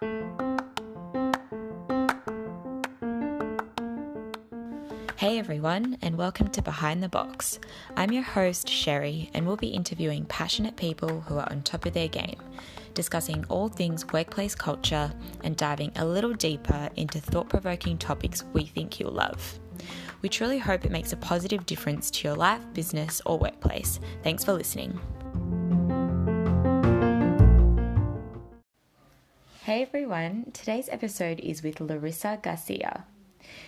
Hey everyone, and welcome to Behind the Box. I'm your host, Sherry, and we'll be interviewing passionate people who are on top of their game, discussing all things workplace culture and diving a little deeper into thought provoking topics we think you'll love. We truly hope it makes a positive difference to your life, business, or workplace. Thanks for listening. Hey everyone, today's episode is with Larissa Garcia.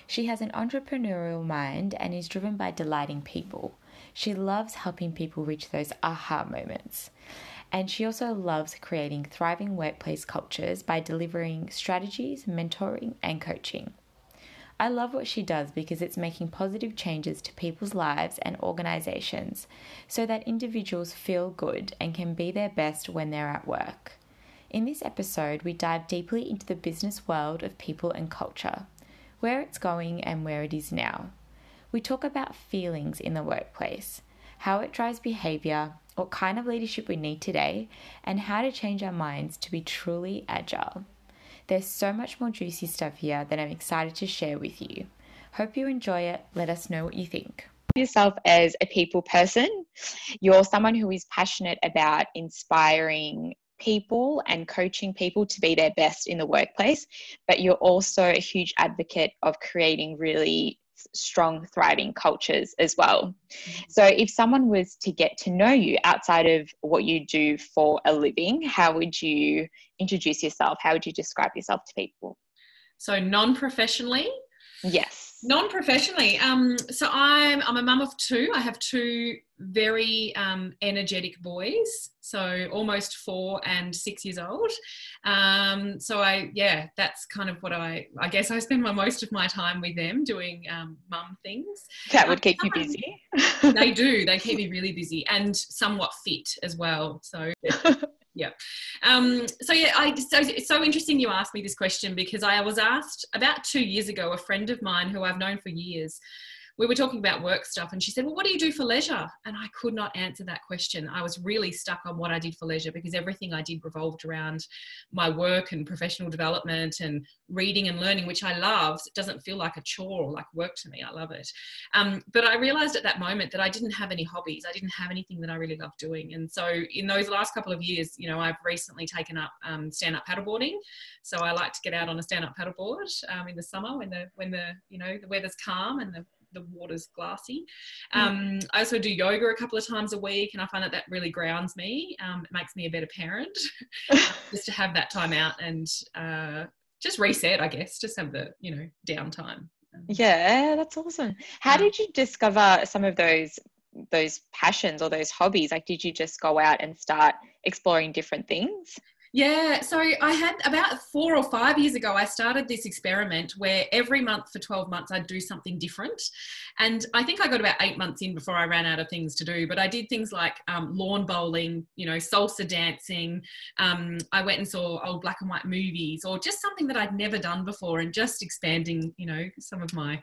She has an entrepreneurial mind and is driven by delighting people. She loves helping people reach those aha moments. And she also loves creating thriving workplace cultures by delivering strategies, mentoring, and coaching. I love what she does because it's making positive changes to people's lives and organizations so that individuals feel good and can be their best when they're at work. In this episode, we dive deeply into the business world of people and culture, where it's going and where it is now. We talk about feelings in the workplace, how it drives behavior, what kind of leadership we need today, and how to change our minds to be truly agile. There's so much more juicy stuff here that I'm excited to share with you. Hope you enjoy it. Let us know what you think. Yourself as a people person, you're someone who is passionate about inspiring people and coaching people to be their best in the workplace, but you're also a huge advocate of creating really strong, thriving cultures as well. Mm-hmm. So, if someone was to get to know you outside of what you do for a living, how would you introduce yourself? How would you describe yourself to people? So, non professionally? Yes. Non-professionally, um, so I'm I'm a mum of two. I have two very um, energetic boys, so almost four and six years old. Um, so I yeah, that's kind of what I I guess I spend my most of my time with them doing um, mum things. That would keep you busy. they do. They keep me really busy and somewhat fit as well. So yeah. Um, so yeah i so it's so interesting you asked me this question because i was asked about two years ago a friend of mine who i've known for years we were talking about work stuff and she said well what do you do for leisure? And i could not answer that question. I was really stuck on what i did for leisure because everything i did revolved around my work and professional development and reading and learning which i love it doesn't feel like a chore or like work to me. I love it. Um, but i realized at that moment that i didn't have any hobbies. I didn't have anything that i really loved doing. And so in those last couple of years you know i've recently taken up um, stand-up paddleboarding. So i like to get out on a stand-up paddleboard um, in the summer when the when the you know the weather's calm and the the water's glassy. Um, I also do yoga a couple of times a week, and I find that that really grounds me. Um, it makes me a better parent just to have that time out and uh, just reset, I guess, just have the you know downtime. Um, yeah, that's awesome. How did you discover some of those those passions or those hobbies? Like, did you just go out and start exploring different things? Yeah, so I had about four or five years ago, I started this experiment where every month for 12 months I'd do something different. And I think I got about eight months in before I ran out of things to do. But I did things like um, lawn bowling, you know, salsa dancing. Um, I went and saw old black and white movies or just something that I'd never done before and just expanding, you know, some of my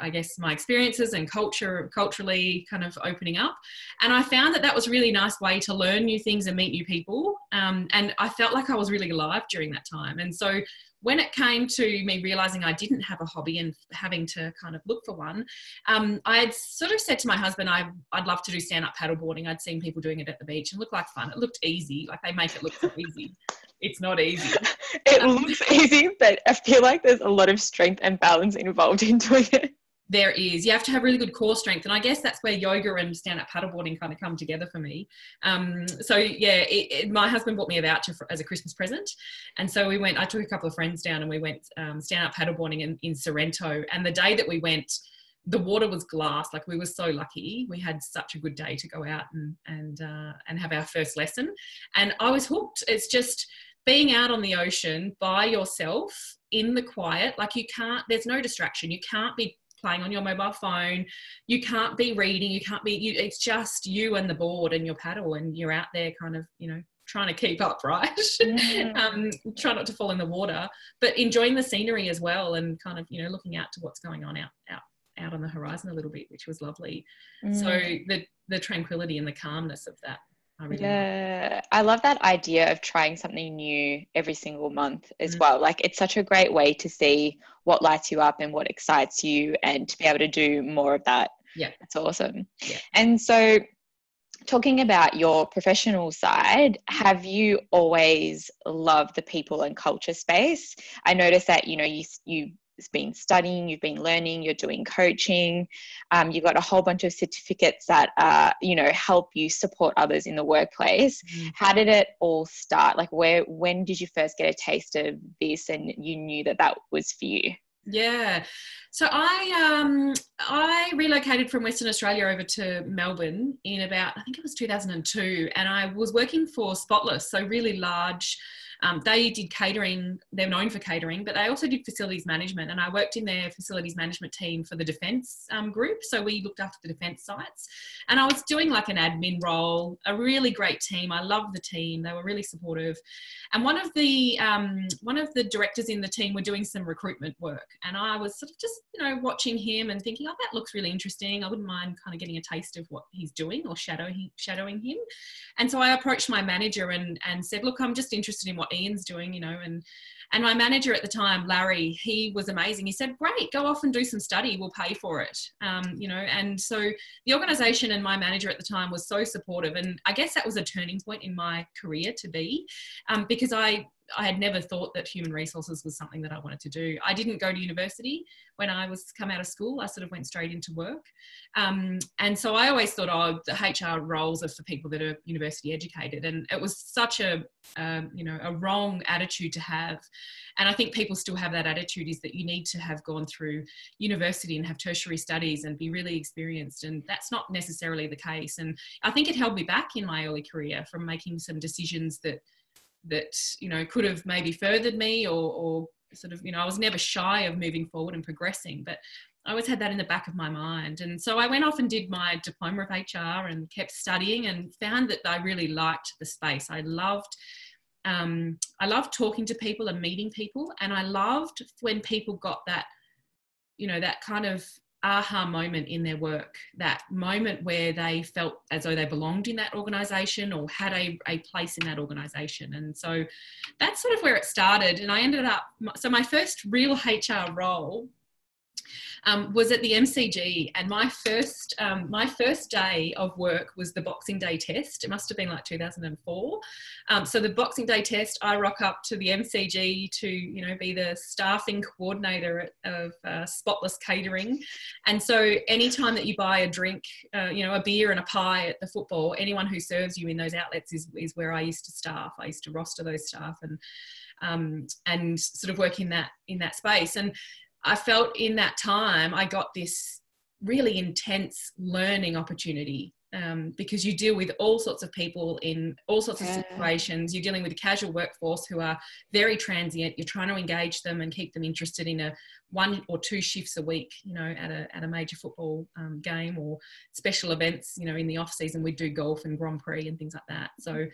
I guess my experiences and culture culturally kind of opening up and i found that that was a really nice way to learn new things and meet new people um, and i felt like i was really alive during that time and so when it came to me realizing I didn't have a hobby and having to kind of look for one, um, I had sort of said to my husband, I, would love to do stand up paddleboarding. I'd seen people doing it at the beach and looked like fun. It looked easy, like they make it look so easy. It's not easy. it looks easy, but I feel like there's a lot of strength and balance involved in doing it. There is. You have to have really good core strength and i guess that's where yoga and stand-up paddleboarding kind of come together for me. Um, so yeah it, it, my husband bought me a voucher for, as a christmas present and so we went i took a couple of friends down and we went um, stand-up paddleboarding in, in sorrento and the day that we went the water was glass like we were so lucky. We had such a good day to go out and and uh, and have our first lesson and i was hooked. It's just being out on the ocean by yourself in the quiet like you can't there's no distraction you can't be playing on your mobile phone. You can't be reading. You can't be. You, it's just you and the board and your paddle, and you're out there, kind of, you know, trying to keep up, right? Um, try not to fall in the water, but enjoying the scenery as well, and kind of, you know, looking out to what's going on out out out on the horizon a little bit, which was lovely. Mm. So the the tranquility and the calmness of that I really yeah, I love that idea of trying something new every single month as mm. well. Like it's such a great way to see what lights you up and what excites you and to be able to do more of that. Yeah. That's awesome. Yeah. And so talking about your professional side, have you always loved the people and culture space? I noticed that, you know, you you been studying, you've been learning, you're doing coaching, um, you've got a whole bunch of certificates that uh, you know help you support others in the workplace. Mm-hmm. How did it all start? Like, where when did you first get a taste of this, and you knew that that was for you? Yeah. So I um I relocated from Western Australia over to Melbourne in about I think it was 2002 and I was working for Spotless so really large um, they did catering, they're known for catering, but they also did facilities management. And I worked in their facilities management team for the defence um, group. So we looked after the defence sites. And I was doing like an admin role, a really great team. I loved the team, they were really supportive. And one of the, um, one of the directors in the team were doing some recruitment work. And I was sort of just, you know, watching him and thinking, oh, that looks really interesting. I wouldn't mind kind of getting a taste of what he's doing or shadowing, shadowing him. And so I approached my manager and, and said, look, I'm just interested in what Ian's doing, you know, and and my manager at the time, Larry, he was amazing. He said, "Great, go off and do some study. We'll pay for it." Um, you know, and so the organisation and my manager at the time was so supportive, and I guess that was a turning point in my career to be, um, because I I had never thought that human resources was something that I wanted to do. I didn't go to university when I was come out of school. I sort of went straight into work, um, and so I always thought, oh, the HR roles are for people that are university educated, and it was such a um, you know a wrong attitude to have. And I think people still have that attitude is that you need to have gone through university and have tertiary studies and be really experienced, and that's not necessarily the case. And I think it held me back in my early career from making some decisions that that you know could have maybe furthered me or, or sort of you know I was never shy of moving forward and progressing, but I always had that in the back of my mind. And so I went off and did my diploma of HR and kept studying and found that I really liked the space. I loved um, I loved talking to people and meeting people, and I loved when people got that you know that kind of aha moment in their work, that moment where they felt as though they belonged in that organization or had a, a place in that organization. And so that's sort of where it started. And I ended up, so my first real HR role um, was at the MCG, and my first um, my first day of work was the Boxing Day test. It must have been like 2004. Um, so the Boxing Day test, I rock up to the MCG to you know be the staffing coordinator of uh, Spotless Catering, and so anytime that you buy a drink, uh, you know a beer and a pie at the football, anyone who serves you in those outlets is is where I used to staff. I used to roster those staff and um, and sort of work in that in that space. And I felt in that time I got this really intense learning opportunity um, because you deal with all sorts of people in all sorts of situations. You're dealing with a casual workforce who are very transient. You're trying to engage them and keep them interested in a one or two shifts a week, you know, at a, at a major football um, game or special events. You know, in the off season, we do golf and Grand Prix and things like that. So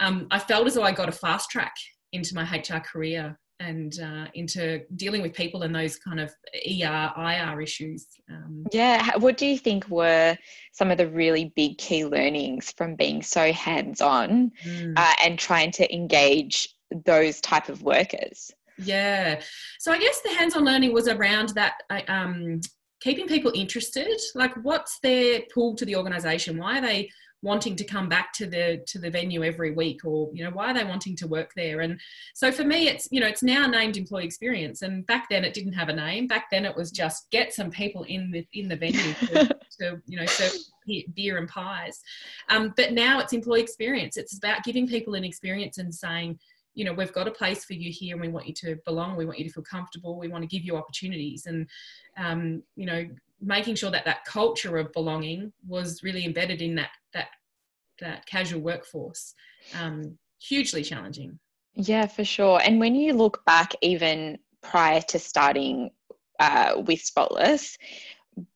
um, I felt as though I got a fast track into my HR career and uh, into dealing with people and those kind of ER, IR issues. Um, yeah, what do you think were some of the really big key learnings from being so hands on mm. uh, and trying to engage those type of workers? Yeah, so I guess the hands on learning was around that. Um, keeping people interested like what's their pull to the organization why are they wanting to come back to the to the venue every week or you know why are they wanting to work there? And so for me it's you know it's now named employee experience. And back then it didn't have a name. Back then it was just get some people in the in the venue to, to you know serve beer and pies. Um, but now it's employee experience. It's about giving people an experience and saying you know we've got a place for you here. And we want you to belong. We want you to feel comfortable. We want to give you opportunities. And um, you know making sure that that culture of belonging was really embedded in that that that casual workforce um, hugely challenging. Yeah for sure. And when you look back even prior to starting uh, with spotless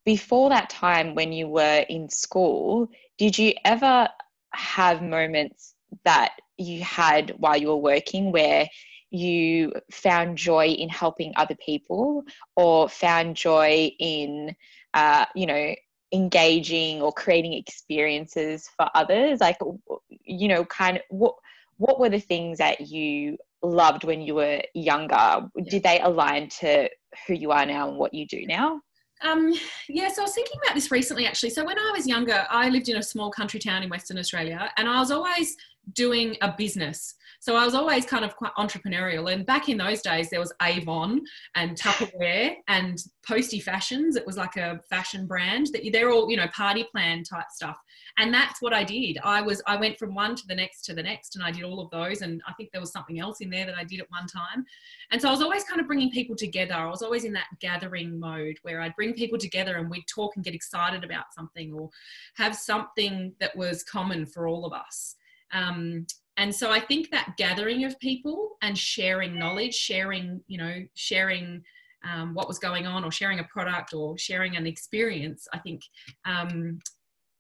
before that time when you were in school did you ever have moments that you had while you were working where you found joy in helping other people or found joy in uh, you know engaging or creating experiences for others like you know kind of what what were the things that you loved when you were younger did they align to who you are now and what you do now um, yeah, so I was thinking about this recently actually. So when I was younger, I lived in a small country town in Western Australia and I was always doing a business. So I was always kind of quite entrepreneurial. And back in those days, there was Avon and Tupperware and Posty Fashions. It was like a fashion brand that they're all, you know, party plan type stuff. And that's what I did. I was, I went from one to the next to the next and I did all of those. And I think there was something else in there that I did at one time. And so I was always kind of bringing people together. I was always in that gathering mode where I'd bring people together and we'd talk and get excited about something or have something that was common for all of us. Um, and so I think that gathering of people and sharing knowledge, sharing, you know, sharing um, what was going on or sharing a product or sharing an experience, I think, um,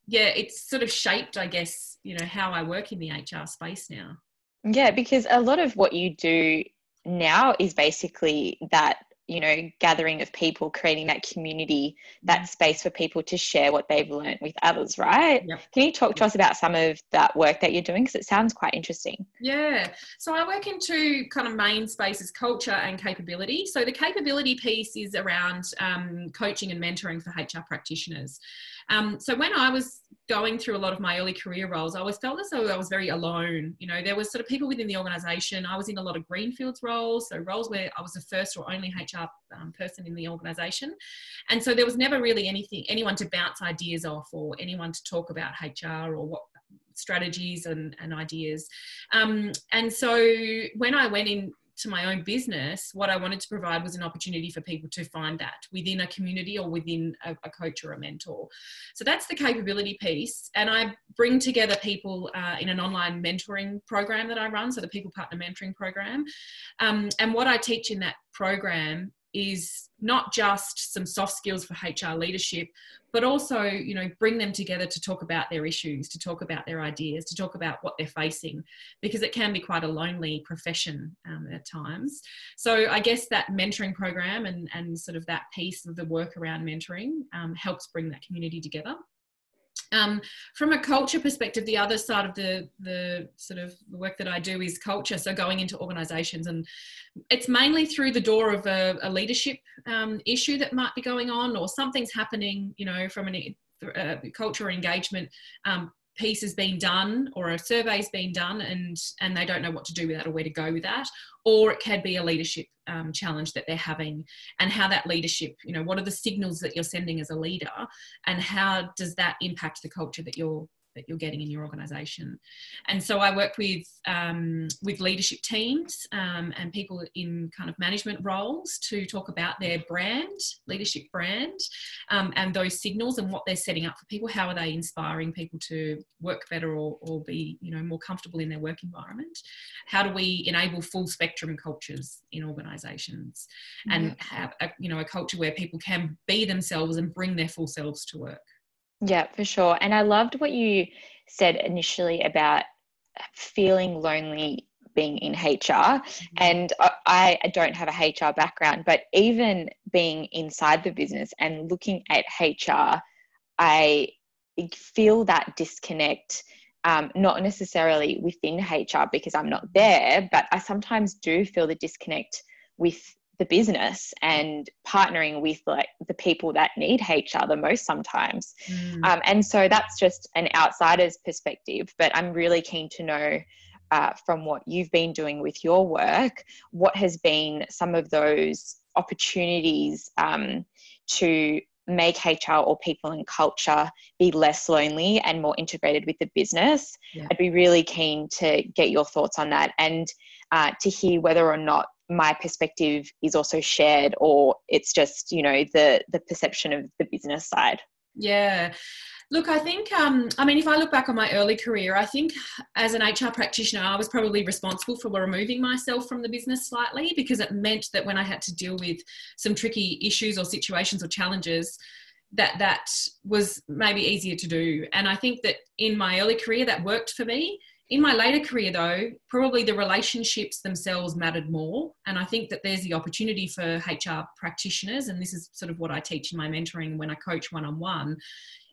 yeah, it's sort of shaped, I guess, you know, how I work in the HR space now. Yeah, because a lot of what you do now is basically that you know gathering of people creating that community that mm-hmm. space for people to share what they've learned with others right? Yep. can you talk to us about some of that work that you're doing? Because it sounds quite interesting. Yeah. So i work in two kind of main spaces culture and capability. So the capability piece is around um, coaching and mentoring for hr practitioners um, so when I was going through a lot of my early career roles, I always felt as though I was very alone. You know, there was sort of people within the organisation. I was in a lot of greenfields roles, so roles where I was the first or only HR um, person in the organisation, and so there was never really anything, anyone to bounce ideas off, or anyone to talk about HR or what strategies and, and ideas. Um, and so when I went in to my own business, what I wanted to provide was an opportunity for people to find that within a community or within a, a coach or a mentor. So that's the capability piece. And I bring together people uh, in an online mentoring program that I run, so the People Partner Mentoring Program. Um, and what I teach in that program is not just some soft skills for HR leadership, but also, you know, bring them together to talk about their issues, to talk about their ideas, to talk about what they're facing, because it can be quite a lonely profession um, at times. So I guess that mentoring program and, and sort of that piece of the work around mentoring um, helps bring that community together. Um, from a culture perspective, the other side of the the sort of work that I do is culture. So going into organisations, and it's mainly through the door of a, a leadership um, issue that might be going on, or something's happening, you know, from an uh, culture engagement um, piece has been done or a survey's been done and and they don't know what to do with that or where to go with that or it can be a leadership um, challenge that they're having and how that leadership you know what are the signals that you're sending as a leader and how does that impact the culture that you're that you're getting in your organization. And so I work with um, with leadership teams um, and people in kind of management roles to talk about their brand, leadership brand, um, and those signals and what they're setting up for people. How are they inspiring people to work better or, or be you know more comfortable in their work environment? How do we enable full spectrum cultures in organizations and have a, you know a culture where people can be themselves and bring their full selves to work? Yeah, for sure. And I loved what you said initially about feeling lonely being in HR. Mm-hmm. And I, I don't have a HR background, but even being inside the business and looking at HR, I feel that disconnect. Um, not necessarily within HR because I'm not there, but I sometimes do feel the disconnect with the business and partnering with like the people that need HR the most sometimes. Mm. Um, and so that's just an outsider's perspective, but I'm really keen to know uh, from what you've been doing with your work, what has been some of those opportunities um, to make HR or people and culture be less lonely and more integrated with the business. Yeah. I'd be really keen to get your thoughts on that and uh, to hear whether or not my perspective is also shared or it's just you know the the perception of the business side. Yeah. Look i think um, i mean if i look back on my early career i think as an hr practitioner i was probably responsible for removing myself from the business slightly because it meant that when i had to deal with some tricky issues or situations or challenges that that was maybe easier to do. And i think that in my early career that worked for me in my later career, though, probably the relationships themselves mattered more. And I think that there's the opportunity for HR practitioners, and this is sort of what I teach in my mentoring when I coach one on one,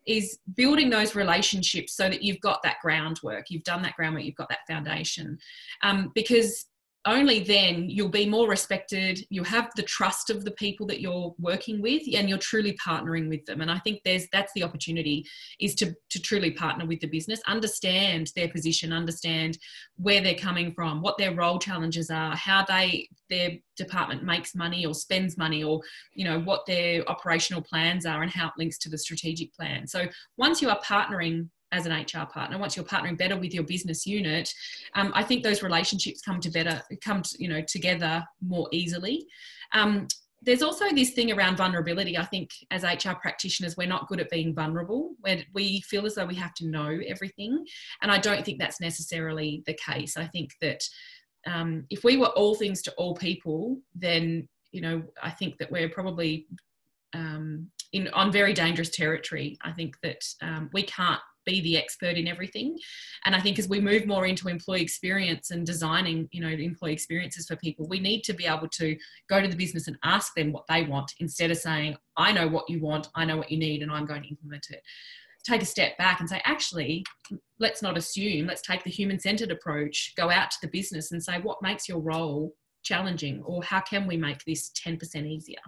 is building those relationships so that you've got that groundwork, you've done that groundwork, you've got that foundation. Um, because only then you'll be more respected you'll have the trust of the people that you're working with and you're truly partnering with them. And i think there's that's the opportunity is to to truly partner with the business understand their position understand where they're coming from what their role challenges are how they their department makes money or spends money or you know what their operational plans are and how it links to the strategic plan. So once you are partnering as an HR partner, once you're partnering better with your business unit, um, I think those relationships come to better, come to, you know together more easily. Um, there's also this thing around vulnerability. I think as HR practitioners, we're not good at being vulnerable. Where we feel as though we have to know everything, and I don't think that's necessarily the case. I think that um, if we were all things to all people, then you know I think that we're probably um, in on very dangerous territory. I think that um, we can't be the expert in everything. And I think as we move more into employee experience and designing, you know, employee experiences for people, we need to be able to go to the business and ask them what they want instead of saying, I know what you want, I know what you need, and I'm going to implement it. Take a step back and say, actually, let's not assume, let's take the human centered approach, go out to the business and say, what makes your role challenging or how can we make this 10% easier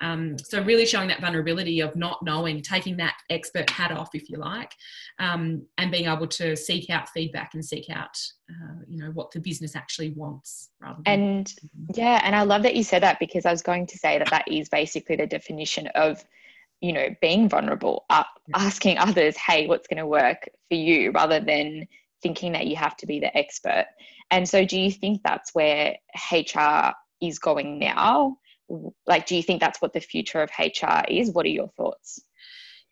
um, so really showing that vulnerability of not knowing, taking that expert hat off, if you like, um, and being able to seek out feedback and seek out, uh, you know, what the business actually wants. Rather and yeah, and I love that you said that because I was going to say that that is basically the definition of you know being vulnerable uh, asking others hey what's going to work for you? rather than thinking that you have to be the expert. And so do you think that's where hr is going now like do you think that's what the future of hr is what are your thoughts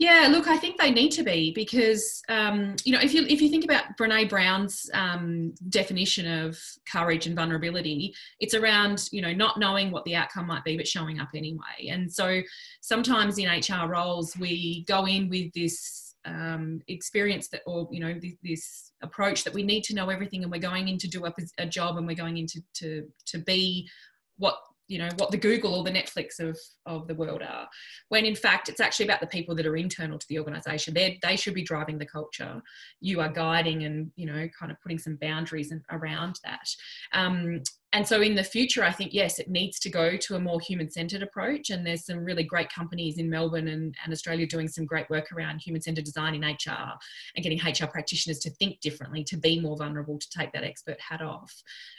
yeah, look, I think they need to be because um, you know if you if you think about Brene Brown's um, definition of courage and vulnerability, it's around you know not knowing what the outcome might be but showing up anyway. And so sometimes in HR roles we go in with this um, experience that or you know this, this, approach that we need to know everything and we're going in to do a, a job and we're going into to to be what you know what the google or the netflix of of the world are when in fact it's actually about the people that are internal to the organization. They they should be driving the culture. You are guiding and you know kind of putting some boundaries around that. Um, and so in the future i think yes it needs to go to a more human centered approach and there's some really great companies in melbourne and, and australia doing some great work around human centered design in hr and getting hr practitioners to think differently to be more vulnerable to take that expert hat off.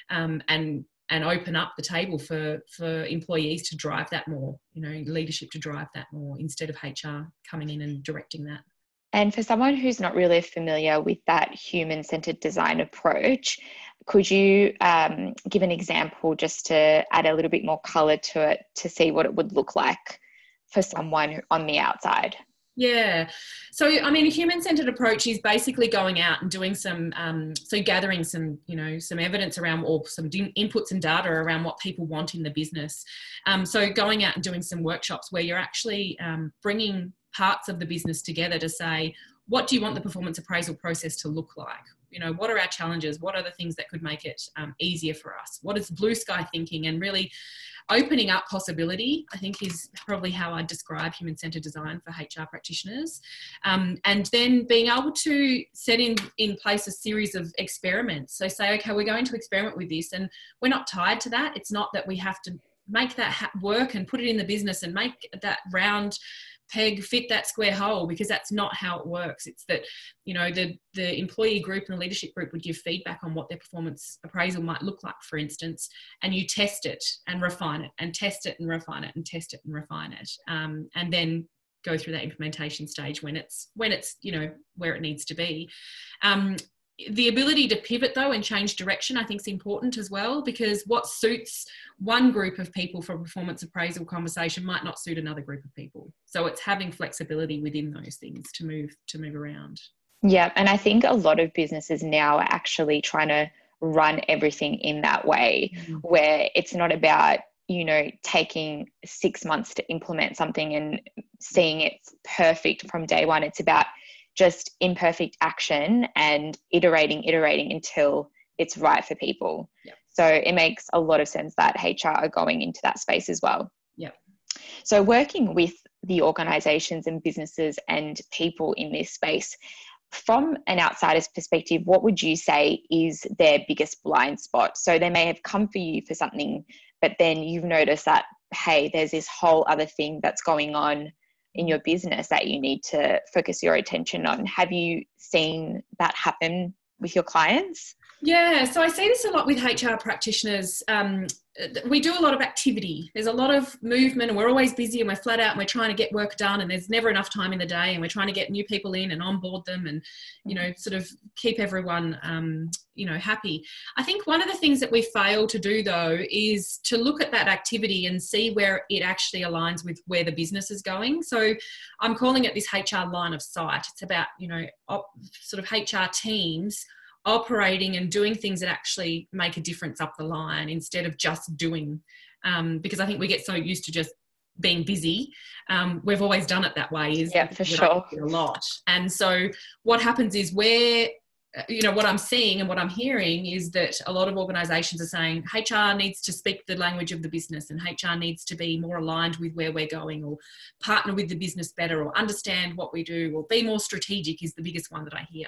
Um, and and open up the table for for employees to drive that more you know leadership to drive that more instead of hr coming in and directing that. And for someone who's not really familiar with that human centered design approach could you um, give an example just to add a little bit more color to it to see what it would look like for someone on the outside yeah. So, I mean, a human centered approach is basically going out and doing some, um, so gathering some, you know, some evidence around or some inputs and data around what people want in the business. Um, so, going out and doing some workshops where you're actually um, bringing parts of the business together to say, what do you want the performance appraisal process to look like? You know, what are our challenges? What are the things that could make it um, easier for us? What is blue sky thinking? And really opening up possibility, I think, is probably how I describe human centered design for HR practitioners. Um, and then being able to set in, in place a series of experiments. So, say, okay, we're going to experiment with this, and we're not tied to that. It's not that we have to make that work and put it in the business and make that round peg fit that square hole because that's not how it works. It's that you know the the employee group and the leadership group would give feedback on what their performance appraisal might look like for instance and you test it and refine it and test it and refine it and test it and refine it um, and then go through that implementation stage when it's when it's you know where it needs to be. Um, the ability to pivot though and change direction i think is important as well because what suits one group of people for performance appraisal conversation might not suit another group of people. So it's having flexibility within those things to move to move around. Yeah and i think a lot of businesses now are actually trying to run everything in that way mm-hmm. where it's not about you know taking six months to implement something and seeing it's perfect from day one. It's about just imperfect action and iterating, iterating until it's right for people. Yep. So it makes a lot of sense that HR are going into that space as well. Yep. So working with the organizations and businesses and people in this space, from an outsider's perspective, what would you say is their biggest blind spot? So they may have come for you for something, but then you've noticed that, hey, there's this whole other thing that's going on in your business that you need to focus your attention on. Have you seen that happen with your clients? Yeah, so I see this a lot with HR practitioners. Um, we do a lot of activity. There's a lot of movement, and we're always busy and we're flat out and we're trying to get work done, and there's never enough time in the day, and we're trying to get new people in and onboard them, and you know, sort of keep everyone, um, you know, happy. I think one of the things that we fail to do though is to look at that activity and see where it actually aligns with where the business is going. So I'm calling it this HR line of sight. It's about you know, op, sort of HR teams operating and doing things that actually make a difference up the line instead of just doing. Um, because I think we get so used to just being busy. Um, we've always done it that way. Is yeah, for sure. A lot. And so what happens is where you know what i'm seeing and what i'm hearing is that a lot of organizations are saying hr needs to speak the language of the business and hr needs to be more aligned with where we're going or partner with the business better or understand what we do or be more strategic is the biggest one that i hear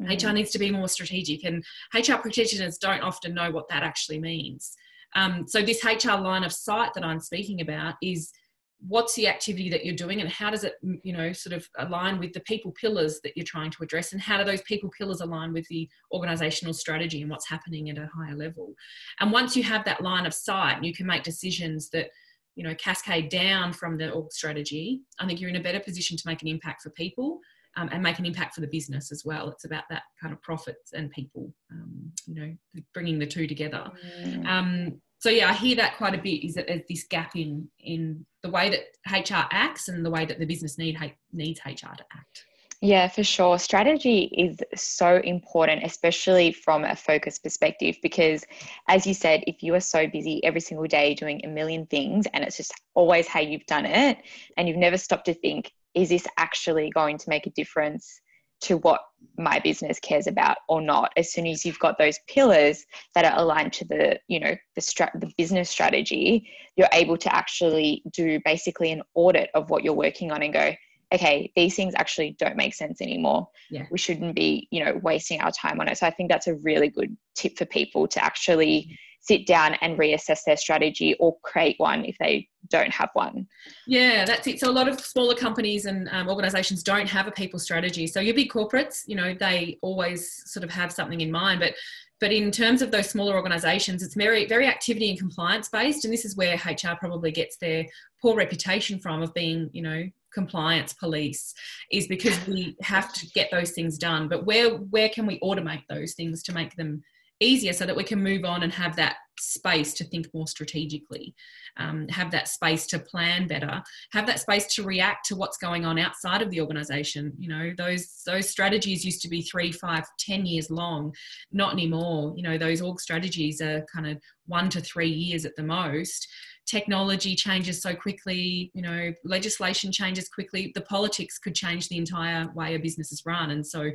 mm-hmm. hr needs to be more strategic and hr practitioners don't often know what that actually means um, so this hr line of sight that i'm speaking about is what's the activity that you're doing and how does it you know sort of align with the people pillars that you're trying to address and how do those people pillars align with the organizational strategy and what's happening at a higher level. And once you have that line of sight you can make decisions that you know cascade down from the org strategy. I think you're in a better position to make an impact for people um, and make an impact for the business as well. It's about that kind of profits and people um, you know bringing the two together. Mm. um, so yeah, I hear that quite a bit. Is that there's this gap in in the way that HR acts and the way that the business need needs HR to act. Yeah, for sure. Strategy is so important, especially from a focus perspective, because as you said, if you are so busy every single day doing a million things and it's just always how you've done it, and you've never stopped to think, is this actually going to make a difference to what my business cares about or not as soon as you've got those pillars that are aligned to the you know the strat- the business strategy you're able to actually do basically an audit of what you're working on and go okay these things actually don't make sense anymore. Yeah. we shouldn't be you know wasting our time on it. So i think that's a really good tip for people to actually mm-hmm. Sit down and reassess their strategy or create one if they don't have one. Yeah, that's it. So a lot of smaller companies and um, organizations don't have a people strategy. So your big corporates, you know, they always sort of have something in mind, but but in terms of those smaller organizations it's very very activity and compliance based and this is where hr probably gets their poor reputation from of being you know compliance police is because we have to get those things done but where where can we automate those things to make them easier so that we can move on and have that space to think more strategically, um, have that space to plan better, have that space to react to what's going on outside of the organization. You know, those those strategies used to be three, five, ten years long, not anymore. You know, those org strategies are kind of one to three years at the most technology changes so quickly you know legislation changes quickly the politics could change the entire way a business is run. And so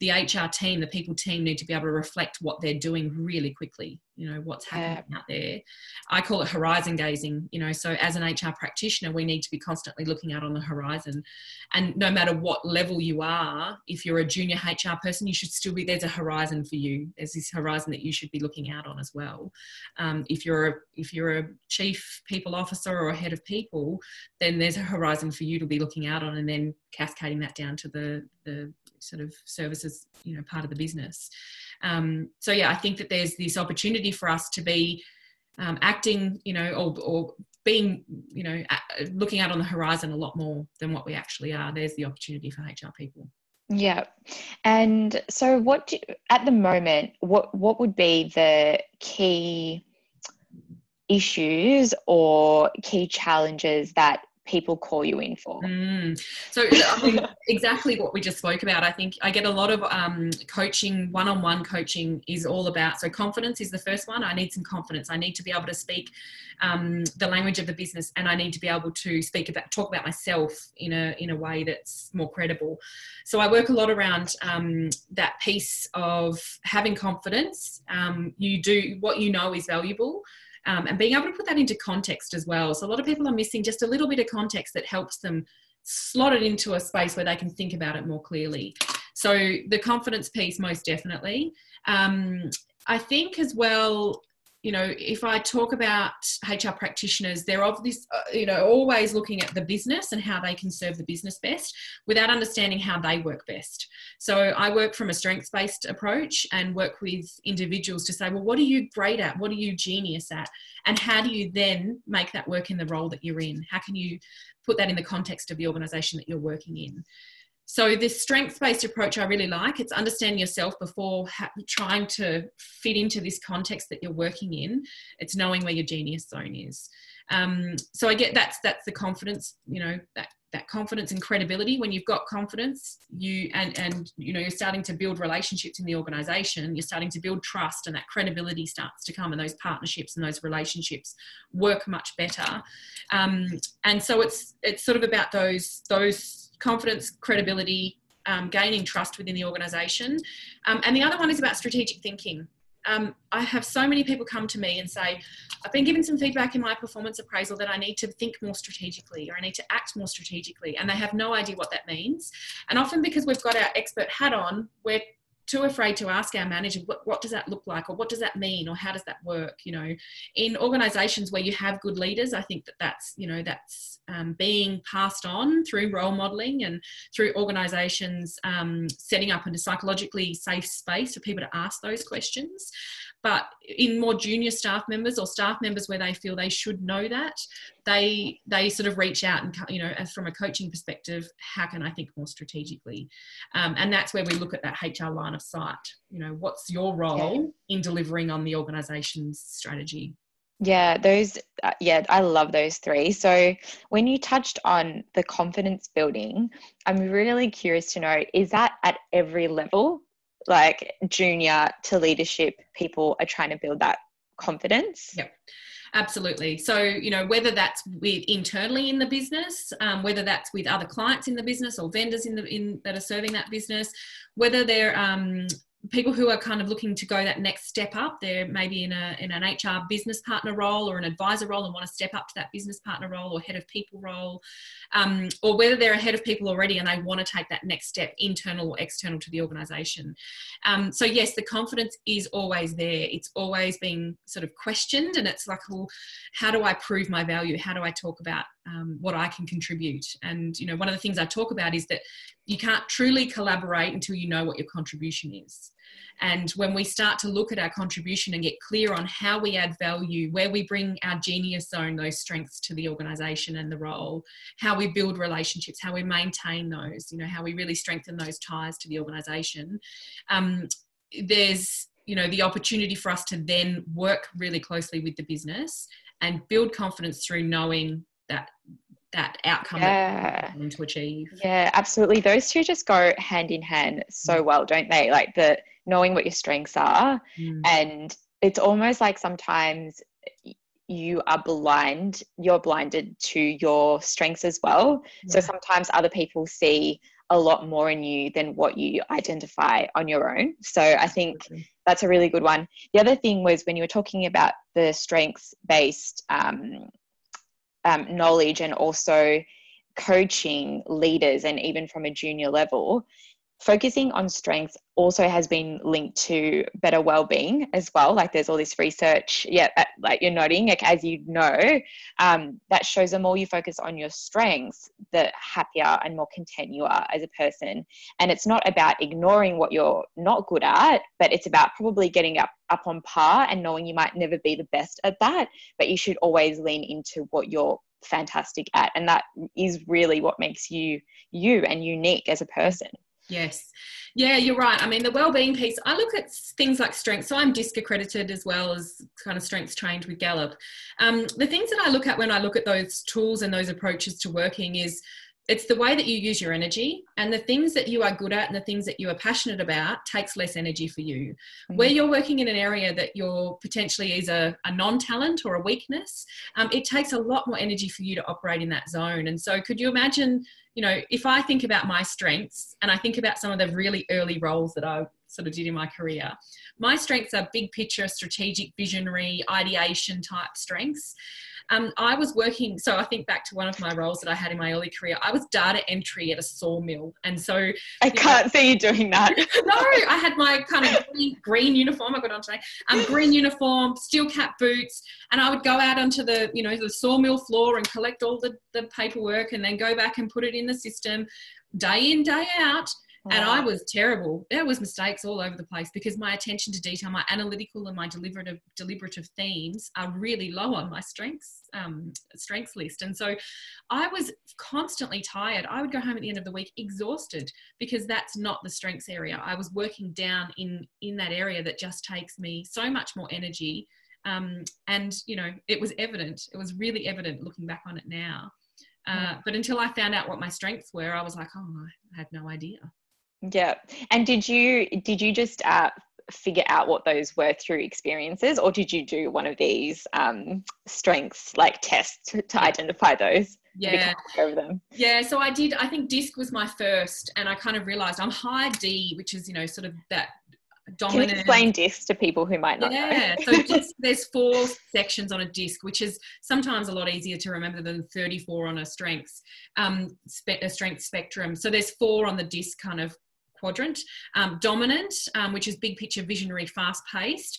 the hr team the people team need to be able to reflect what they're doing really quickly you know what's happening yeah. out there. I call it horizon gazing you know so as an hr practitioner we need to be constantly looking out on the horizon. And no matter what level you are if you're a junior hr person you should still be there's a horizon for you. There's this horizon that you should be looking out on as well. Um, if you're a, if you're a chief people officer or a head of people then there's a horizon for you to be looking out on and then cascading that down to the the sort of services you know part of the business um, so yeah, I think that there's this opportunity for us to be um, acting, you know, or, or being, you know, looking out on the horizon a lot more than what we actually are. There's the opportunity for HR people. Yeah. And so what do, at the moment what what would be the key issues or key challenges that people call you in for. Mm. So, I mean, exactly what we just spoke about. I think I get a lot of um, coaching, one on one coaching is all about. So, confidence is the first one. I need some confidence. I need to be able to speak um, the language of the business and I need to be able to speak about, talk about myself in a, in a way that's more credible. So, I work a lot around um, that piece of having confidence. Um, you do what you know is valuable um, and being able to put that into context as well. So a lot of people are missing just a little bit of context that helps them slot it into a space where they can think about it more clearly. So the confidence piece, most definitely. Um, I think as well, you know, if I talk about HR practitioners, they're of this, uh, you know, always looking at the business and how they can serve the business best without understanding how they work best. So I work from a strengths based approach and work with individuals to say, well, what are you great at? What are you genius at? And how do you then make that work in the role that you're in? How can you put that in the context of the organization that you're working in? So this strength-based approach I really like. It's understanding yourself before ha- trying to fit into this context that you're working in. It's knowing where your genius zone is. Um, so I get that's that's the confidence. You know that that confidence and credibility. When you've got confidence, you and and you know you're starting to build relationships in the organization. You're starting to build trust, and that credibility starts to come, and those partnerships and those relationships work much better. Um, and so it's it's sort of about those those confidence, credibility, um, gaining trust within the organization. Um, and the other one is about strategic thinking. Um, I have so many people come to me and say, I've been given some feedback in my performance appraisal that I need to think more strategically or I need to act more strategically. And they have no idea what that means. And often because we've got our expert hat on, we're too afraid to ask our manager what, what does that look like? Or what does that mean? Or how does that work? You know in organizations where you have good leaders i think that that's you know that's um, being passed on through role modeling and through organizations um, setting up in a psychologically safe space for people to ask those questions. But in more junior staff members or staff members where they feel they should know that they they sort of reach out and you know from a coaching perspective how can i think more strategically? Um, and that's where we look at that hr line of sight. You know what's your role in delivering on the organization's strategy? Yeah, those, uh, yeah, I love those three. So, when you touched on the confidence building, I'm really curious to know is that at every level? like junior to leadership people are trying to build that confidence? Yep absolutely. So you know whether that's with internally in the business um, whether that's with other clients in the business or vendors in the in that are serving that business whether they're um, people who are kind of looking to go that next step up they're maybe in a in an hr business partner role or an advisor role and want to step up to that business partner role or head of people role um, or whether they're a head of people already and they want to take that next step internal or external to the organization. Um, so yes the confidence is always there. It's always being sort of questioned and it's like well how do i prove my value? How do i talk about um, what I can contribute. And you know, one of the things I talk about is that you can't truly collaborate until you know what your contribution is. And when we start to look at our contribution and get clear on how we add value, where we bring our genius zone, those strengths to the organization and the role, how we build relationships, how we maintain those, you know, how we really strengthen those ties to the organization, um, there's you know the opportunity for us to then work really closely with the business and build confidence through knowing that that outcome yeah. that to achieve. Yeah, absolutely. Those two just go hand in hand so mm. well, don't they? Like the knowing what your strengths are, mm. and it's almost like sometimes you are blind. You're blinded to your strengths as well. Yeah. So sometimes other people see a lot more in you than what you identify on your own. So I think that's a really good one. The other thing was when you were talking about the strengths based um, um, knowledge and also coaching leaders and even from a junior level focusing on strengths also has been linked to better well-being as well. Like there's all this research yeah like you're noting like as you know um, that shows the more you focus on your strengths the happier and more content you are as a person. And it's not about ignoring what you're not good at but it's about probably getting up up on par and knowing you might never be the best at that but you should always lean into what you're fantastic at. And that is really what makes you you and unique as a person Yes. Yeah, you're right. I mean, the well-being piece, I look at things like strength. So I'm DISC accredited as well as kind of strengths trained with Gallup. Um, the things that I look at when I look at those tools and those approaches to working is it's the way that you use your energy and the things that you are good at and the things that you are passionate about takes less energy for you. Mm-hmm. where you're working in an area that you're potentially is a, a non-talent or a weakness um, it takes a lot more energy for you to operate in that zone. And so could you imagine you know if i think about my strengths and i think about some of the really early roles that i sort of did in my career my strengths are big picture strategic visionary ideation type strengths um, I was working, so I think back to one of my roles that I had in my early career. I was data entry at a sawmill, and so I can't know, see you doing that. no, I had my kind of green, green uniform. I got on today, um, green uniform, steel cap boots, and I would go out onto the you know the sawmill floor and collect all the the paperwork, and then go back and put it in the system day in day out and I was terrible. There was mistakes all over the place because my attention to detail, my analytical and my deliberative deliberative themes are really low on my strengths um, strengths list. And so I was constantly tired. I would go home at the end of the week exhausted because that's not the strengths area. I was working down in in that area that just takes me so much more energy. Um, and you know, it was evident. It was really evident looking back on it now. Uh, but until I found out what my strengths were, I was like, oh, I had no idea. Yeah. And did you did you just uh, figure out what those were through experiences, or did you do one of these um, strengths like tests to, to identify those? Yeah. Over them. Yeah. So I did. I think DISC was my first, and I kind of realized I'm high D, which is you know sort of that dominant. Can you explain disc to people who might not yeah. know? so disc, there's four sections on a disc, which is sometimes a lot easier to remember than 34 on a strengths um, spe- a strength spectrum. So there's four on the disc kind of quadrant. Um, dominant, um, which is big picture, visionary, fast paced.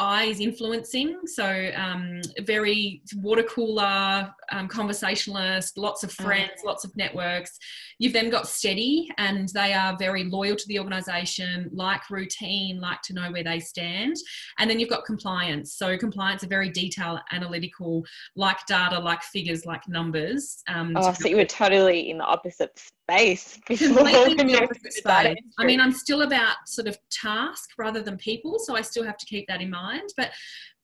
Eyes influencing, so um, very water cooler, um, conversationalist, lots of friends, mm. lots of networks. You've then got steady, and they are very loyal to the organisation, like routine, like to know where they stand. And then you've got compliance. So compliance are very detailed, analytical, like data, like figures, like numbers. Um, oh, so you were totally in the opposite space. space. I mean, I'm still about sort of task rather than people, so I still have to keep that in mind mind. But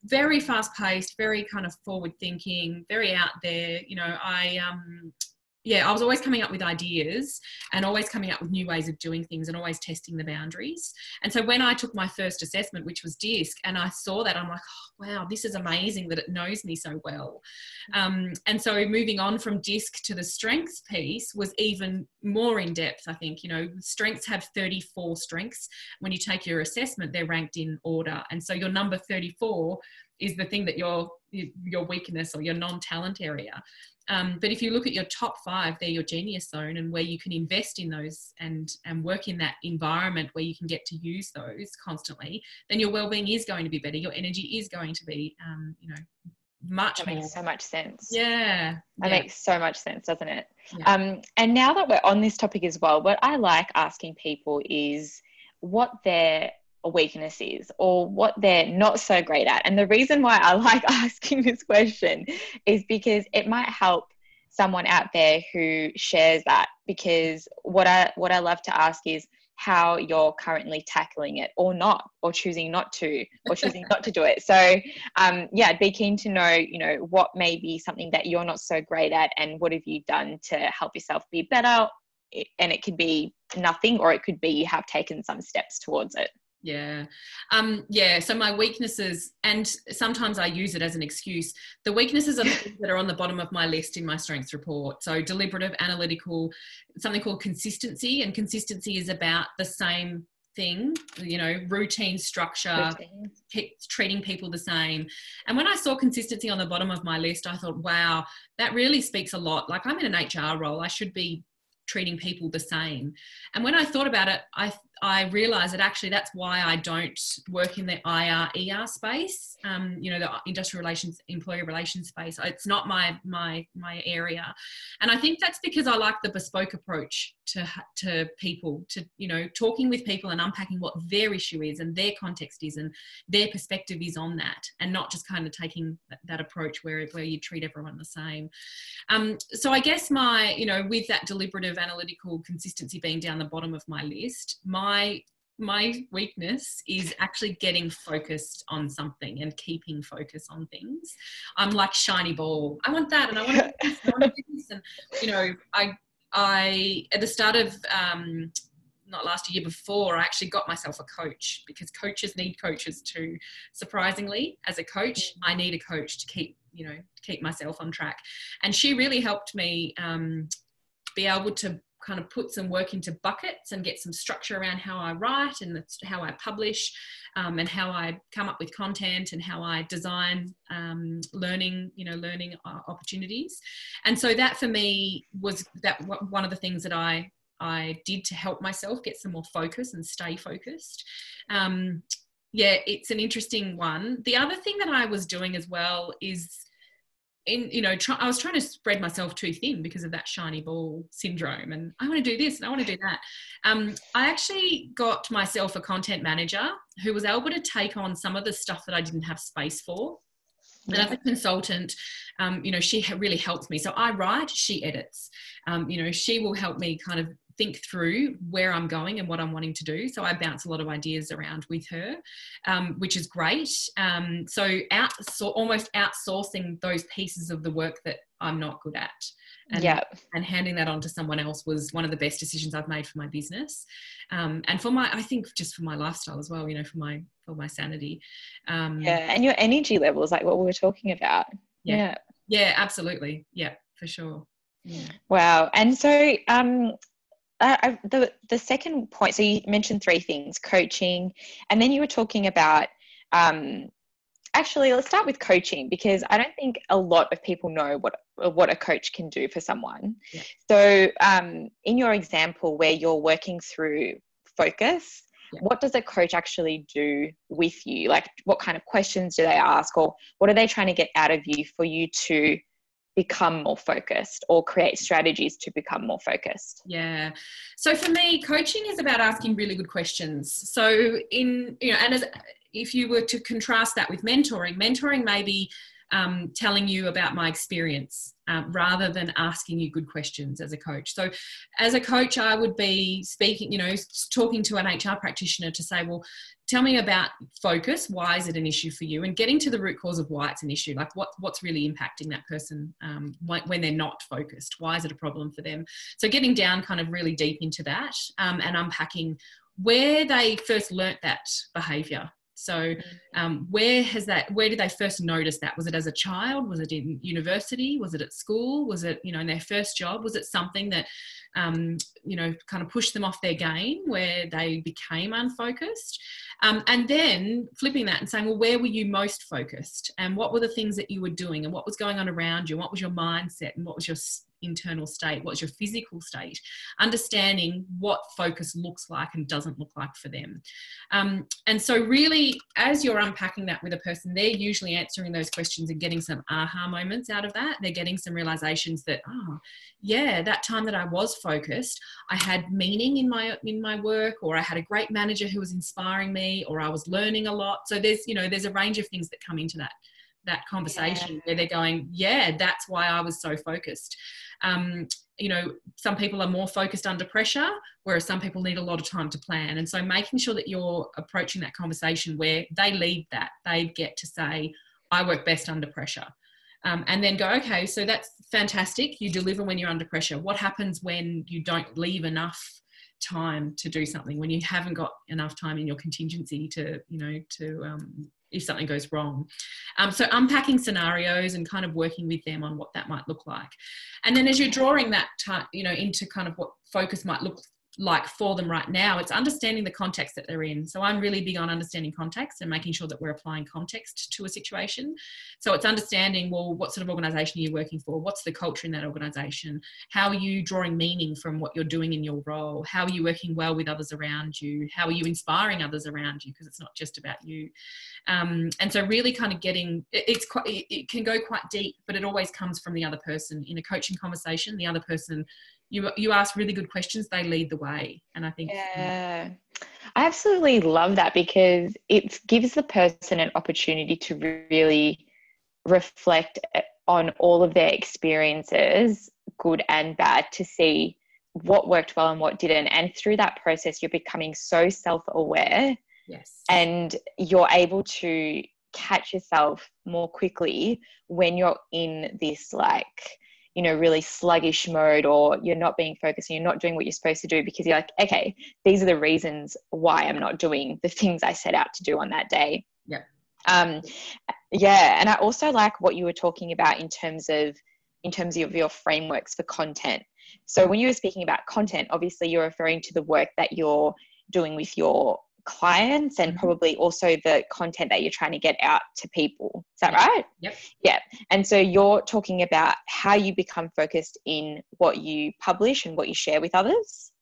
very fast paced, very kind of forward thinking, very out there. You know, I um yeah, I was always coming up with ideas and always coming up with new ways of doing things and always testing the boundaries. And so when I took my first assessment, which was DISC, and I saw that, I'm like, oh, wow, this is amazing that it knows me so well. Um, and so moving on from DISC to the strengths piece was even more in depth, I think. You know, strengths have 34 strengths. When you take your assessment, they're ranked in order. And so your number 34 is the thing that your your weakness or your non-talent area um, but if you look at your top five, they're your genius zone and where you can invest in those and and work in that environment where you can get to use those constantly, then your well-being is going to be better. Your energy is going to be, um, you know, much that more. makes so much sense. Yeah, that yeah. makes so much sense, doesn't it? Yeah. Um, and now that we're on this topic as well, what I like asking people is what their weakness is or what they're not so great at. And the reason why I like asking this question is because it might help someone out there who shares that. Because what I what I love to ask is how you're currently tackling it or not or choosing not to or choosing not to do it. So um, yeah i'd be keen to know you know what may be something that you're not so great at and what have you done to help yourself be better? And it could be nothing or it could be you have taken some steps towards it yeah. Um, yeah. So my weaknesses, and sometimes I use it as an excuse. The weaknesses are the things that are on the bottom of my list in my strengths report. So deliberative, analytical, something called consistency. And consistency is about the same thing, you know, routine structure, treating people the same. And when I saw consistency on the bottom of my list, I thought, wow, that really speaks a lot. Like I'm in an HR role, I should be treating people the same. And when I thought about it, I I realized that actually that's why I don't work in the IR ER space. Um, you know, the industrial relations, employer relations space. It's not my my my area, and I think that's because I like the bespoke approach to to people to you know talking with people and unpacking what their issue is and their context is and their perspective is on that and not just kind of taking that, that approach where where you treat everyone the same um, so i guess my you know with that deliberative analytical consistency being down the bottom of my list my my weakness is actually getting focused on something and keeping focus on things. I'm like shiny ball. I want that, and I want to this, and I want this. And you know, I I at the start of um, not last year before, I actually got myself a coach because coaches need coaches too. Surprisingly, as a coach, I need a coach to keep you know keep myself on track, and she really helped me um, be able to kind of put some work into buckets and get some structure around how I write and how I publish um, and how I come up with content and how I design um, learning, you know, learning uh, opportunities. And so that for me was that one of the things that I I did to help myself get some more focus and stay focused. Um, yeah, it's an interesting one. The other thing that I was doing as well is in you know try, i was trying to spread myself too thin because of that shiny ball syndrome and i want to do this and i want to do that um, i actually got myself a content manager who was able to take on some of the stuff that i didn't have space for and as a consultant, um, you know, she really helps me. So I write, she edits. Um, you know, she will help me kind of think through where I'm going and what I'm wanting to do. So I bounce a lot of ideas around with her, um, which is great. Um, so out, so almost outsourcing those pieces of the work that I'm not good at. And, yeah. and handing that on to someone else was one of the best decisions I've made for my business, um, and for my I think just for my lifestyle as well. You know, for my for my sanity. Um, yeah, and your energy levels, like what we were talking about. Yeah, yeah, yeah absolutely. Yeah, for sure. Yeah. Wow. And so, um, uh, the the second point. So you mentioned three things: coaching, and then you were talking about. Um, actually, let's start with coaching because I don't think a lot of people know what what a coach can do for someone. Yeah. So, um, in your example, where you're working through focus, yeah. what does a coach actually do with you? Like, what kind of questions do they ask, or what are they trying to get out of you for you to become more focused or create strategies to become more focused? Yeah. So for me, coaching is about asking really good questions. So in you know, and as if you were to contrast that with mentoring, mentoring maybe um, telling you about my experience um, rather than asking you good questions as a coach. So, as a coach, I would be speaking, you know, talking to an HR practitioner to say, well, tell me about focus. Why is it an issue for you? And getting to the root cause of why it's an issue. Like, what, what's really impacting that person um, when they're not focused? Why is it a problem for them? So, getting down kind of really deep into that um, and unpacking where they first learnt that behavior so, mm. um, where has that? Where did they first notice that? Was it as a child? Was it in university? Was it at school? Was it you know in their first job? Was it something that um, you know kind of pushed them off their game where they became unfocused? Um, and then flipping that and saying, well, where were you most focused? And what were the things that you were doing? And what was going on around you? And what was your mindset? And what was your internal state? What's your physical state? Understanding what focus looks like and doesn't look like for them. Um, and so, really, as you're unpacking that with a person, they're usually answering those questions and getting some aha moments out of that. They're getting some realizations that, oh, yeah, that time that I was focused, I had meaning in my in my work, or I had a great manager who was inspiring me, or I was learning a lot. So there's you know there's a range of things that come into that that conversation yeah. where they're going, yeah, that's why I was so focused. Um, you know, some people are more focused under pressure, whereas some people need a lot of time to plan. And so making sure that you're approaching that conversation where they lead that, they get to say, I work best under pressure. Um, and then go, okay, so that's fantastic. You deliver when you're under pressure. What happens when you don't leave enough time to do something when you haven't got enough time in your contingency to you know to um, if something goes wrong. Um, so unpacking scenarios and kind of working with them on what that might look like. And then as you're drawing that, you know, into kind of what focus might look like for them right now it's understanding the context that they're in. So i'm really big on understanding context and making sure that we're applying context to a situation. So it's understanding well what sort of organization are you working for? What's the culture in that organization? How are you drawing meaning from what you're doing in your role? How are you working well with others around you? How are you inspiring others around you? Because it's not just about you. Um, and so really kind of getting it's quite it can go quite deep but it always comes from the other person. In a coaching conversation the other person you you ask really good questions, they lead the way. And I think yeah. I absolutely love that because it gives the person an opportunity to really reflect eh, on all of their experiences, good and bad, to see what worked well and what didn't. And through that process, you're becoming so self aware. Yes. And you're able to catch yourself more quickly when you're in this like you know really sluggish mode or you're not being focused and you're not doing what you're supposed to do because you're like okay these are the reasons why i'm not doing the things i set out to do on that day. Yeah. Um yeah and i also like what you were talking about in terms of in terms of your frameworks for content. So when you were speaking about content obviously you're referring to the work that you're doing with your clients and mm-hmm. probably also the content that you're trying to get out to people. Is that yep. right? Yep. Yeah. And so you're talking about how you become focused in what you publish and what you share with others.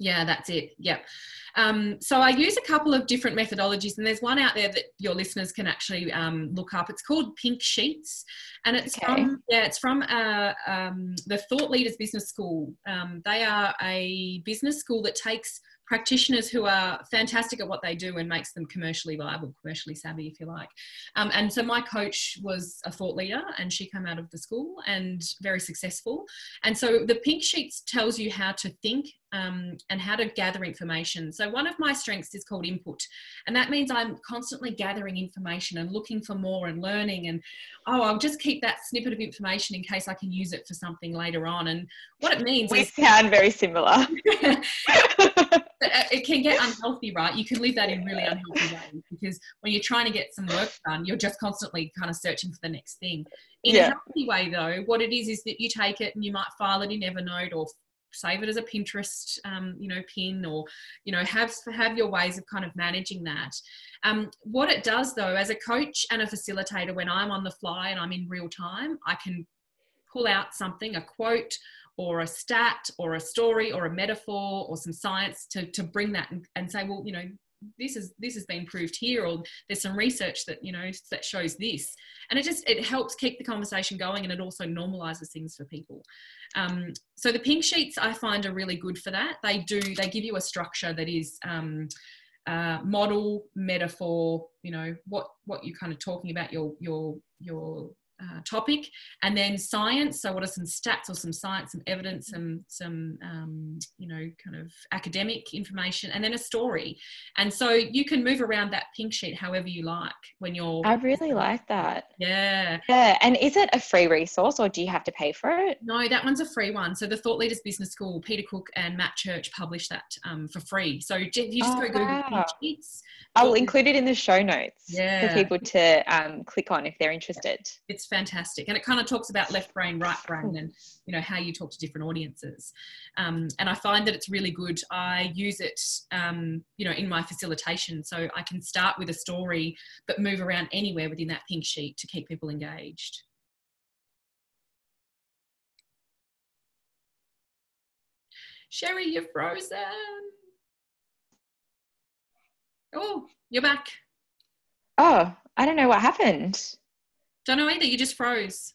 Yeah, that's it. Yep. Um, so I use a couple of different methodologies, and there's one out there that your listeners can actually um, look up. It's called Pink Sheets, and it's okay. from yeah, it's from uh, um, the Thought Leaders Business School. Um, they are a business school that takes practitioners who are fantastic at what they do and makes them commercially viable, commercially savvy, if you like. Um, and so my coach was a thought leader and she came out of the school and very successful. And so the pink sheets tells you how to think um, and how to gather information. So, one of my strengths is called input, and that means I'm constantly gathering information and looking for more and learning. And oh, I'll just keep that snippet of information in case I can use it for something later on. And what it means we is. sound very similar. it can get unhealthy, right? You can live that in really unhealthy ways because when you're trying to get some work done, you're just constantly kind of searching for the next thing. In yeah. a healthy way, though, what it is is that you take it and you might file it in Evernote or save it as a Pinterest, um, you know, pin, or you know, have have your ways of kind of managing that. Um, what it does, though, as a coach and a facilitator, when I'm on the fly and I'm in real time, I can pull out something, a quote or a stat or a story or a metaphor or some science to, to bring that and, and say, well, you know, this is this has been proved here or there's some research that you know that shows this. And it just it helps keep the conversation going and it also normalizes things for people. Um, so the pink sheets i find are really good for that. They do they give you a structure that is um, uh, model metaphor you know what what you're kind of talking about your your your uh, topic. And then science so what are some stats or some science some evidence some some um, you know kind of academic information and then a story. And so you can move around that pink sheet however you like when you're i really like that. Yeah. Yeah and is it a free resource or do you have to pay for it? No that one's a free one. So the thought leaders business school peter cook and matt church published that um, for free. So you just oh, go google wow. pink sheets. I'll include it in the show notes yeah. for people to um, click on if they're interested. It's fantastic. And it kind of talks about left brain, right brain, and you know how you talk to different audiences. Um, and I find that it's really good. I use it, um, you know, in my facilitation, so I can start with a story, but move around anywhere within that pink sheet to keep people engaged. Sherry, you're frozen. Oh, you're back. Oh, I don't know what happened. Don't know either. You just froze.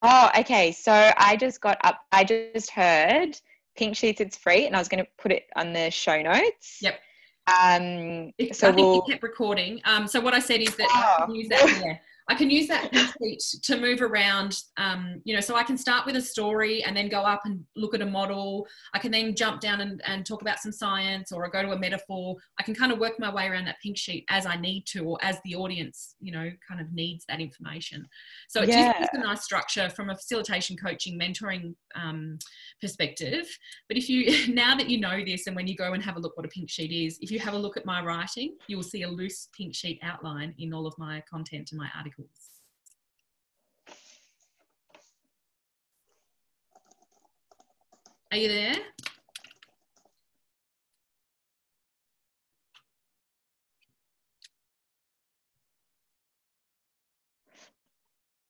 Oh, okay. So I just got up. I just heard Pink Sheets. It's free, and I was going to put it on the show notes. Yep. Um, so I think we'll... you kept recording. Um, so what I said is that oh. Use that. I can use that pink sheet to move around, um, you know, so I can start with a story and then go up and look at a model. I can then jump down and, and talk about some science or I go to a metaphor. I can kind of work my way around that pink sheet as I need to or as the audience, you know, kind of needs that information. So it yeah. just a nice structure from a facilitation, coaching, mentoring um, perspective. But if you, now that you know this and when you go and have a look what a pink sheet is, if you have a look at my writing, you will see a loose pink sheet outline in all of my content and my articles are you there?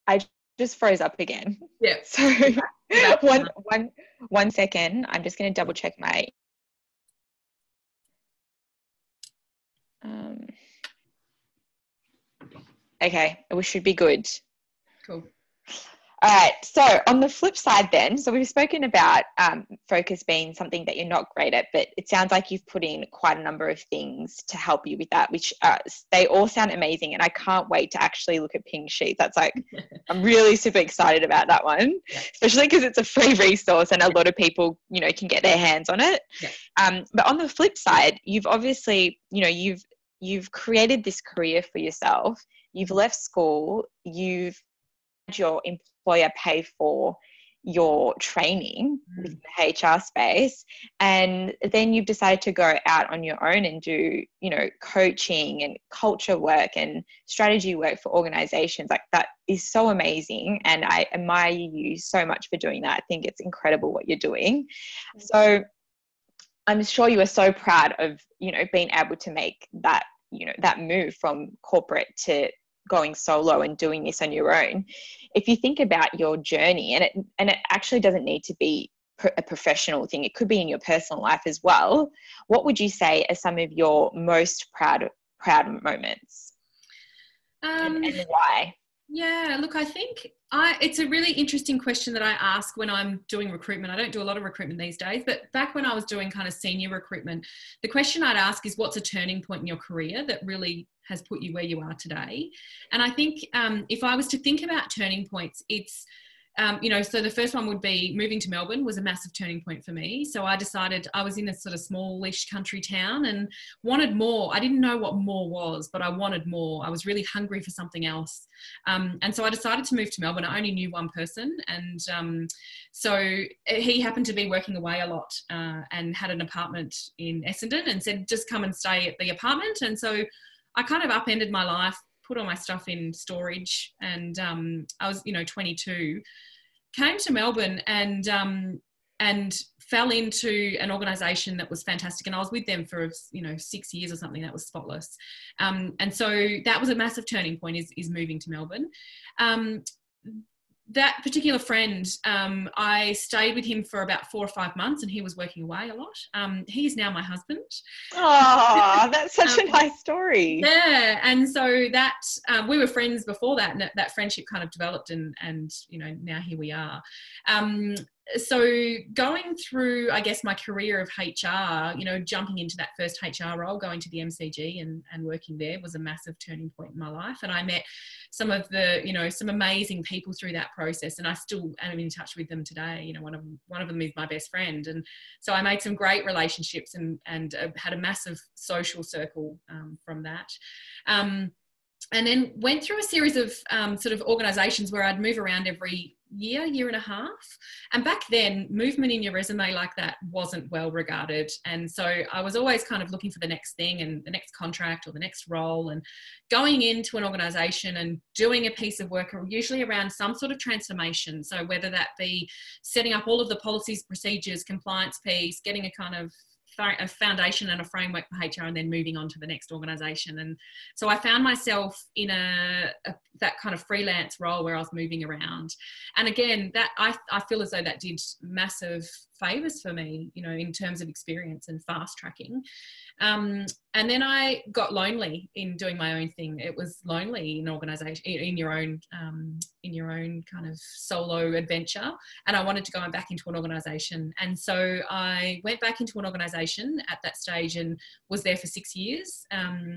I just froze up again. Yeah. So one one one second. I'm just going to double check my. Um, Okay, we should be good. Cool. All right. So on the flip side, then, so we've spoken about um, focus being something that you're not great at, but it sounds like you've put in quite a number of things to help you with that, which uh, they all sound amazing, and I can't wait to actually look at Pink Sheets. That's like I'm really super excited about that one, yeah. especially because it's a free resource and a lot of people, you know, can get their hands on it. Yeah. Um, but on the flip side, you've obviously, you know, you've you've created this career for yourself. You've left school. You've had your employer pay for your training mm. within the HR space and then you've decided to go out on your own and do you know coaching and culture work and strategy work for organizations like that is so amazing and I admire you so much for doing that I think it's incredible what you're doing so I'm sure you are so proud of you know being able to make that you know that move from corporate to going solo and doing this on your own if you think about your journey and it and it actually doesn't need to be a professional thing it could be in your personal life as well what would you say are some of your most proud proud moments um, and, and why yeah, look, I think I it's a really interesting question that I ask when I'm doing recruitment. I don't do a lot of recruitment these days, but back when I was doing kind of senior recruitment, the question I'd ask is what's a turning point in your career that really has put you where you are today? And I think um, if I was to think about turning points, it's um, you know, so the first one would be moving to Melbourne was a massive turning point for me. So I decided I was in a sort of smallish country town and wanted more. I didn't know what more was, but I wanted more. I was really hungry for something else. Um, and so I decided to move to Melbourne. I only knew one person. And um, so he happened to be working away a lot uh, and had an apartment in Essendon and said, just come and stay at the apartment. And so I kind of upended my life put all my stuff in storage, and um, I was, you know, 22. Came to Melbourne and um, and fell into an organisation that was fantastic, and I was with them for you know six years or something. That was Spotless, um, and so that was a massive turning point. Is is moving to Melbourne. Um, that particular friend, um, I stayed with him for about four or five months, and he was working away a lot. Um, he's now my husband. Oh, that's such um, a nice story. Yeah, and so that um, we were friends before that, and that, that, friendship kind of developed, and and you know now here we are. Um, so going through i guess my career of hr you know jumping into that first hr role going to the mcg and, and working there was a massive turning point in my life and i met some of the you know some amazing people through that process and i still am in touch with them today. You know one of them one of them is my best friend and so i made some great relationships and and uh, had a massive social circle um, from that. Um, and then went through a series of um, sort of organizations where I'd move around every year, year and a half. And back then, movement in your resume like that wasn't well regarded. And so I was always kind of looking for the next thing and the next contract or the next role and going into an organization and doing a piece of work, usually around some sort of transformation. So whether that be setting up all of the policies, procedures, compliance piece, getting a kind of a foundation and a framework for HR and then moving on to the next organization. And so I found myself in a, a, that kind of freelance role where I was moving around. And again, that I, I feel as though that did massive favors for me, you know, in terms of experience and fast tracking. Um, and then I got lonely in doing my own thing. It was lonely in organization, in your own, um, in your own kind of solo adventure. And I wanted to go back into an organization. And so I went back into an organization at that stage and was there for six years. Um,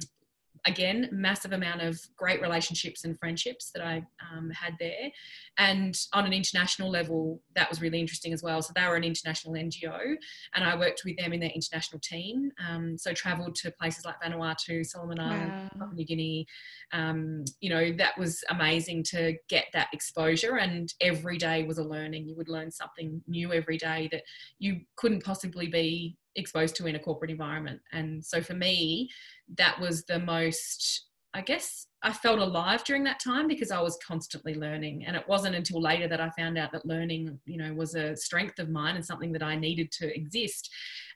again, massive amount of great relationships and friendships that I um, had there. And on an international level, that was really interesting as well. So they were an international NGO, and I worked with them in their international team. Um, so travelled to places like Vanuatu, Solomon Islands, wow. Papua New Guinea. Um, you know, that was amazing to get that exposure. And every day was a learning. You would learn something new every day that you couldn't possibly be exposed to in a corporate environment. And so for me, that was the most, I guess, I felt alive during that time because I was constantly learning. And it wasn't until later that I found out that learning, you know, was a strength of mine and something that I needed to exist.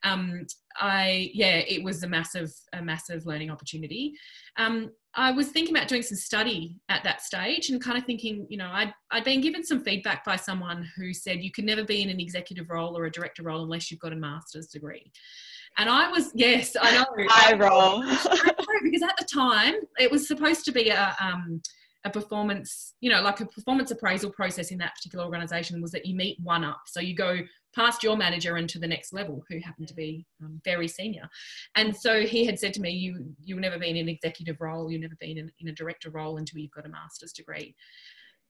Um, I, yeah, it was a massive, a massive learning opportunity. Um, I was thinking about doing some study at that stage and kind of thinking, you know, I'd, I'd been given some feedback by someone who said you can never be in an executive role or a director role unless you've got a master's degree. And I was, yes, I know. I roll. because at the time it was supposed to be a, um, a performance, you know, like a performance appraisal process in that particular organization was that you meet one up. So you go past your manager into the next level, who happened to be um, very senior. And so he had said to me, "You you've never been in an executive role, you've never been in, in a director role until you've got a master's degree."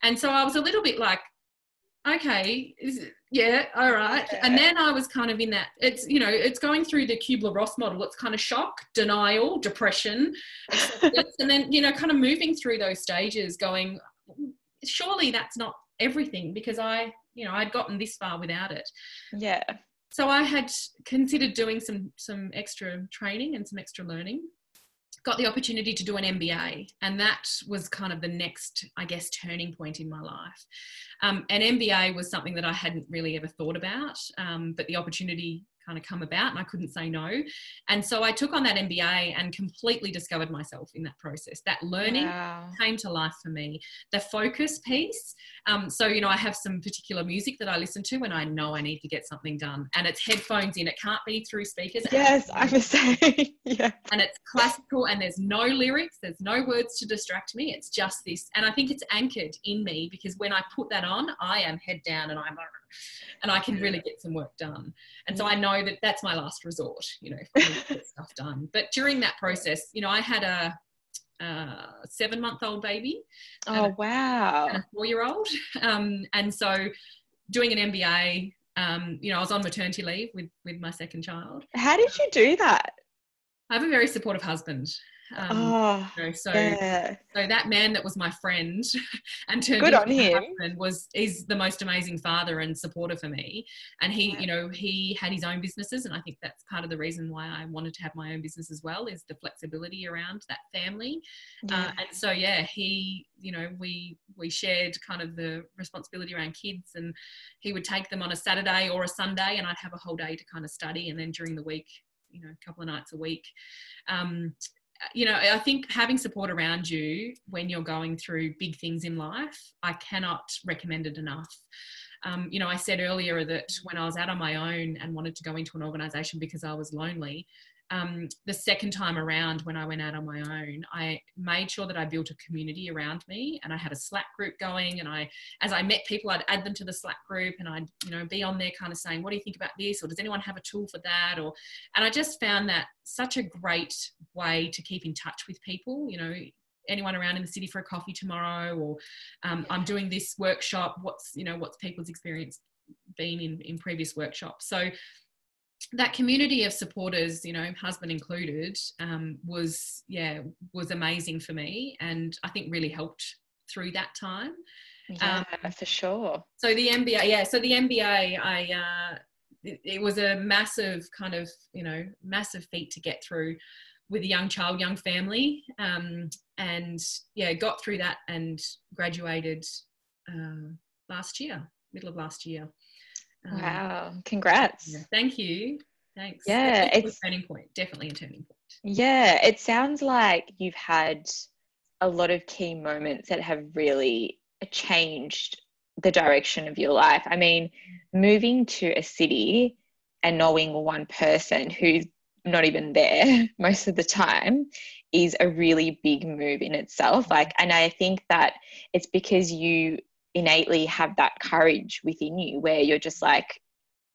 And so I was a little bit like, okay, yeah, all right. And then I was kind of in that, it's, you know, it's going through the Kubler Ross model. It's kind of shock, denial, depression, and then, you know, kind of moving through those stages going, surely that's not everything because I, you know, I'd gotten this far without it. Yeah. So I had considered doing some some extra training and some extra learning got the opportunity to do an MBA, and that was kind of the next, I guess, turning point in my life. Um, an MBA was something that I hadn't really ever thought about, um, but the opportunity kind of come about and I couldn't say no. And so I took on that MBA and completely discovered myself in that process. That learning wow. came to life for me. The focus piece. Um, so, you know, I have some particular music that I listen to when I know I need to get something done. And it's headphones in, it can't be through speakers. Yes, I was saying. yeah. And it's classical and there's no lyrics, there's no words to distract me. It's just this. And I think it's anchored in me because when I put that on, I am head down and I'm and I can really get some work done. And so I know that that's my last resort, you know, me get stuff done. But during that process, you know, I had a, seven month old baby. Oh, a, wow. And a four year old. Um, and so doing an MBA, um, you know, I was on maternity leave with, with my second child. How did you do that? I have a very supportive husband. Um, oh, you know, so yeah. so that man that was my friend and turned good on him was is the most amazing father and supporter for me. And he, yeah. you know, he had his own businesses, and I think that's part of the reason why I wanted to have my own business as well is the flexibility around that family. Uh, yeah. Uh, and so yeah, he, you know, we we shared kind of the responsibility around kids, and he would take them on a Saturday or a Sunday, and I'd have a whole day to kind of study, and then during the week you know a couple of nights a week um, you know, I think having support around you when you're going through big things in life, I cannot recommend it enough. Um, you know, I said earlier that when I was out on my own and wanted to go into an organization because I was lonely, um, the second time around when I went out on my own, I made sure that I built a community around me and I had a Slack group going. And I, as I met people, I'd add them to the Slack group and I'd, you know, be on there kind of saying, what do you think about this? Or does anyone have a tool for that? Or, and I just found that such a great way to keep in touch with people, you know, anyone around in the city for a coffee tomorrow or um, i'm doing this workshop what's you know what's people's experience been in in previous workshops so that community of supporters, you know, husband included, um, was yeah was amazing for me, and I think really helped through that time. Yeah, um, for sure. So the MBA, yeah. So the MBA, I uh, it, it, was a massive kind of you know massive feat to get through with a young child, young family, um, and yeah, got through that and graduated uh, last year, middle of last year. Um, wow, congrats. Yeah, thank you. Thanks. Yeah, it's a turning point, definitely a turning point. Yeah, it sounds like you've had a lot of key moments that have really changed the direction of your life. I mean, moving to a city and knowing one person who's not even there most of the time is a really big move in itself. Like, and I think that it's because you innately have that courage within you where you're just like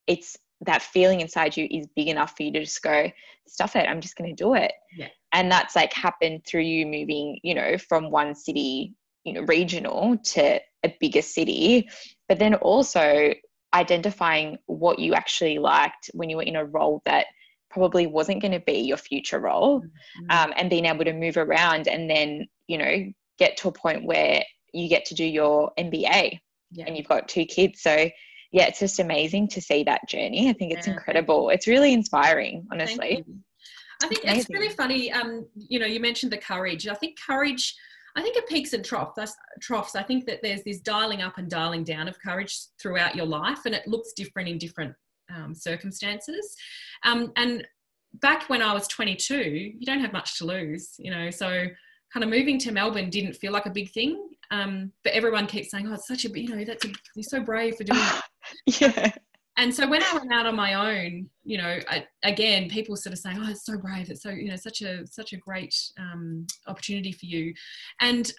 it's that feeling inside you is big enough for you to just go stuff it i'm just going to do it yeah. and that's like happened through you moving you know from one city you know regional to a bigger city but then also identifying what you actually liked when you were in a role that probably wasn't going to be your future role mm-hmm. um, and being able to move around and then you know get to a point where you get to do your MBA yeah. and you've got two kids. So yeah, it's just amazing to see that journey. I think it's yeah. incredible. It's really inspiring, honestly. I think it's, it's really funny. Um, you know, you mentioned the courage. I think courage. I think it peaks and troughs. Troughs. I think that there's this dialing up and dialing down of courage throughout your life, and it looks different in different um, circumstances. Um, and back when I was 22, you don't have much to lose. You know, so kind of moving to Melbourne didn't feel like a big thing. Um, but everyone keeps saying, "Oh, it's such a you know that's a, you're so brave for doing." yeah. And so when I went out on my own, you know, I, again, people sort of saying, "Oh, it's so brave. It's so you know such a such a great um, opportunity for you," and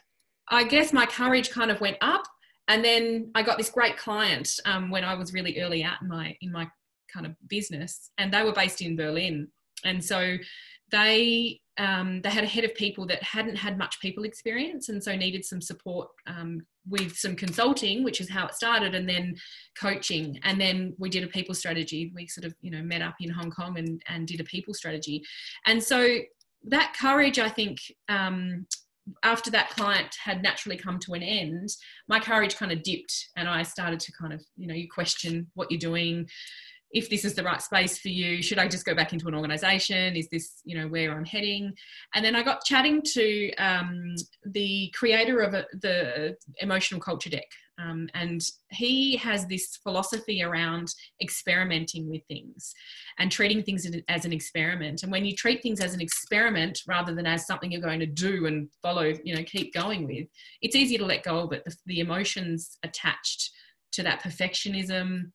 I guess my courage kind of went up, and then I got this great client um, when I was really early out in my in my kind of business, and they were based in Berlin, and so they um, they had a head of people that hadn't had much people experience and so needed some support um, with some consulting which is how it started and then coaching. And then we did a people strategy. We sort of you know met up in hong kong and, and did a people strategy. And so that courage i think um, after that client had naturally come to an end my courage kind of dipped and i started to kind of you know you question what you're doing if this is the right space for you should i just go back into an organization? Is this you know where i'm heading? And then i got chatting to um, the creator of a, the emotional culture deck um, and he has this philosophy around experimenting with things and treating things as an experiment. And when you treat things as an experiment rather than as something you're going to do and follow you know keep going with it's easier to let go of it the, the emotions attached to that perfectionism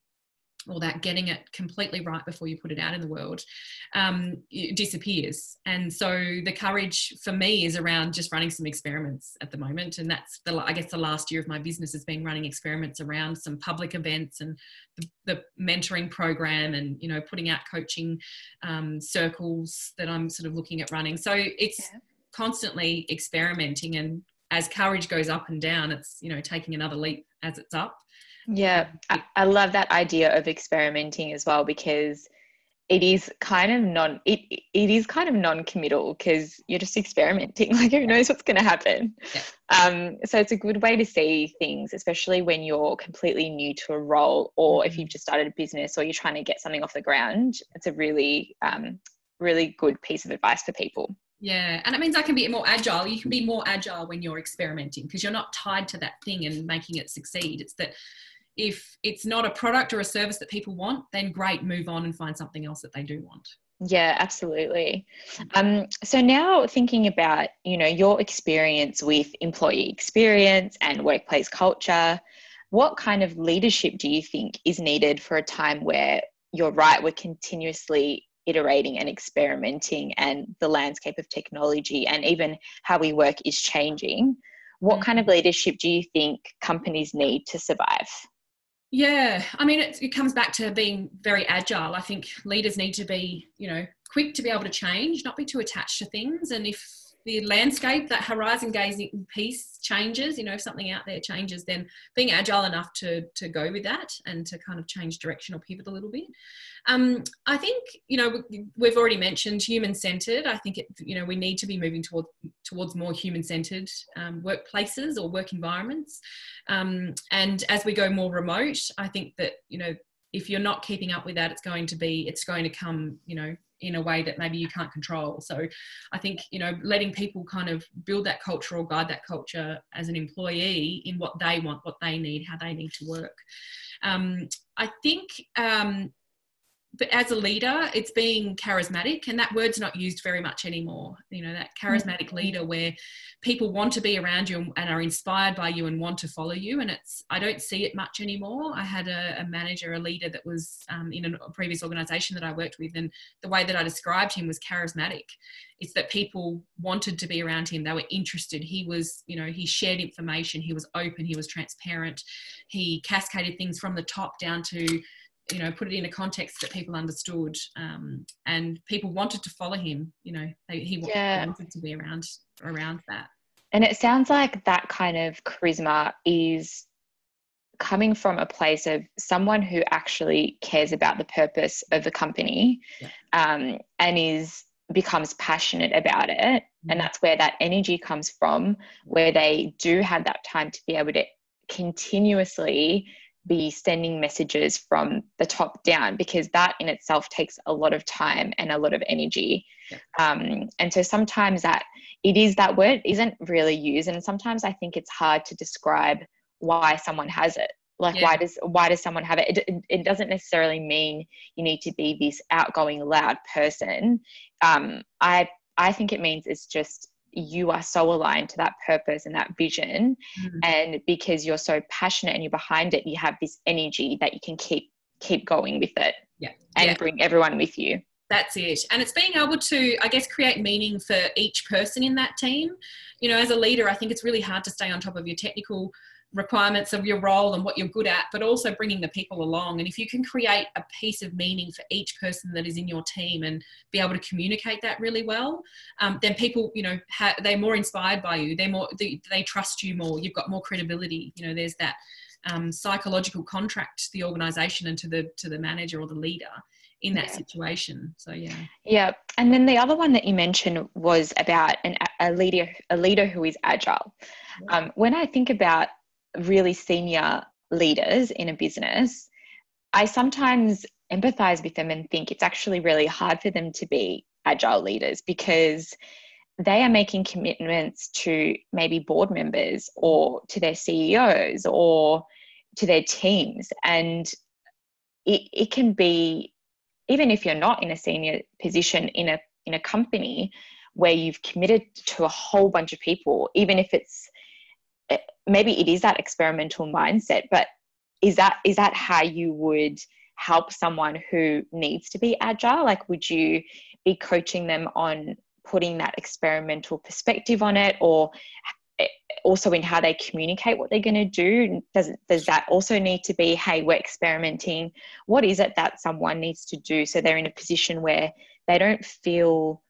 or that getting it completely right before you put it out in the world um, disappears. And so the courage for me is around just running some experiments at the moment. And that's the, I guess the last year of my business has been running experiments around some public events and the, the mentoring program and, you know, putting out coaching um, circles that I'm sort of looking at running. So it's yeah. constantly experimenting and as courage goes up and down, it's, you know, taking another leap as it's up. Yeah, I, I love that idea of experimenting as well because it is kind of non it it is kind of non-committal because you're just experimenting like who knows what's going to happen yeah. um so it's a good way to see things especially when you're completely new to a role or if mm-hmm. you've just started a business or you're trying to get something off the ground it's a really um really good piece of advice for people yeah, and it means I can be more agile. You can be more agile when you're experimenting because you're not tied to that thing and making it succeed. It's that if it's not a product or a service that people want, then great, move on and find something else that they do want. Yeah, absolutely. Um, so now thinking about, you know, your experience with employee experience and workplace culture, what kind of leadership do you think is needed for a time where you're right, we're continuously iterating and experimenting and the landscape of technology and even how we work is changing? What kind of mm. leadership do you think companies need to survive? Yeah, I mean, it, it comes back to being very agile. I think leaders need to be, you know, quick to be able to change, not be too attached to things. And if the landscape, that horizon gazing piece changes, you know, if something out there changes, then being agile enough to to go with that and to kind of change direction or pivot a little bit. Um, I think, you know, we've already mentioned human centered. I think it, you know, we need to be moving towards towards more human centered um, workplaces or work environments. Um, and as we go more remote, I think that you know if you're not keeping up with that, it's going to be it's going to come, you know, in a way that maybe you can't control. So I think, you know, letting people kind of build that culture or guide that culture as an employee in what they want, what they need, how they need to work. Um, I think um, but as a leader, it's being charismatic, and that word's not used very much anymore. You know, that charismatic mm-hmm. leader where people want to be around you and are inspired by you and want to follow you. And it's, I don't see it much anymore. I had a, a manager, a leader that was um, in a previous organization that I worked with, and the way that I described him was charismatic. It's that people wanted to be around him, they were interested. He was, you know, he shared information, he was open, he was transparent, he cascaded things from the top down to you know put it in a context that people understood um, and people wanted to follow him you know they, he yeah. wanted to be around around that and it sounds like that kind of charisma is coming from a place of someone who actually cares about the purpose of the company yeah. um, and is becomes passionate about it mm-hmm. and that's where that energy comes from where they do have that time to be able to continuously be sending messages from the top down because that in itself takes a lot of time and a lot of energy. Um, and so sometimes that it is that word isn't really used, and sometimes I think it's hard to describe why someone has it. Like yeah. why does why does someone have it? it? It doesn't necessarily mean you need to be this outgoing, loud person. Um, I I think it means it's just you are so aligned to that purpose and that vision mm-hmm. and because you're so passionate and you're behind it you have this energy that you can keep keep going with it yeah and yeah. bring everyone with you That's it. And it's being able to, I guess, create meaning for each person in that team. You know, as a leader, I think it's really hard to stay on top of your technical requirements of your role and what you're good at, but also bringing the people along. And if you can create a piece of meaning for each person that is in your team and be able to communicate that really well, um, then people, you know, ha- they're more inspired by you. They're more, they, they trust you more. You've got more credibility. You know, there's that um, psychological contract to the organization and to the to the manager or the leader in that yeah. situation. So yeah. Yeah, and then the other one that you mentioned was about an, a leader a leader who is agile. Um, when I think about really senior leaders in a business, I sometimes empathize with them and think it's actually really hard for them to be agile leaders because they are making commitments to maybe board members or to their CEOs or to their teams. And it, it can be even if you're not in a senior position in a in a company where you've committed to a whole bunch of people even if it's eh, maybe it is that experimental mindset but is that is that how you would help someone who needs to be agile? Like would you be coaching them on putting that experimental perspective on it or also in how they communicate what they're going to do? Does does that also need to be hey we're experimenting. What is it that someone needs to do so they're in a position where they don't feel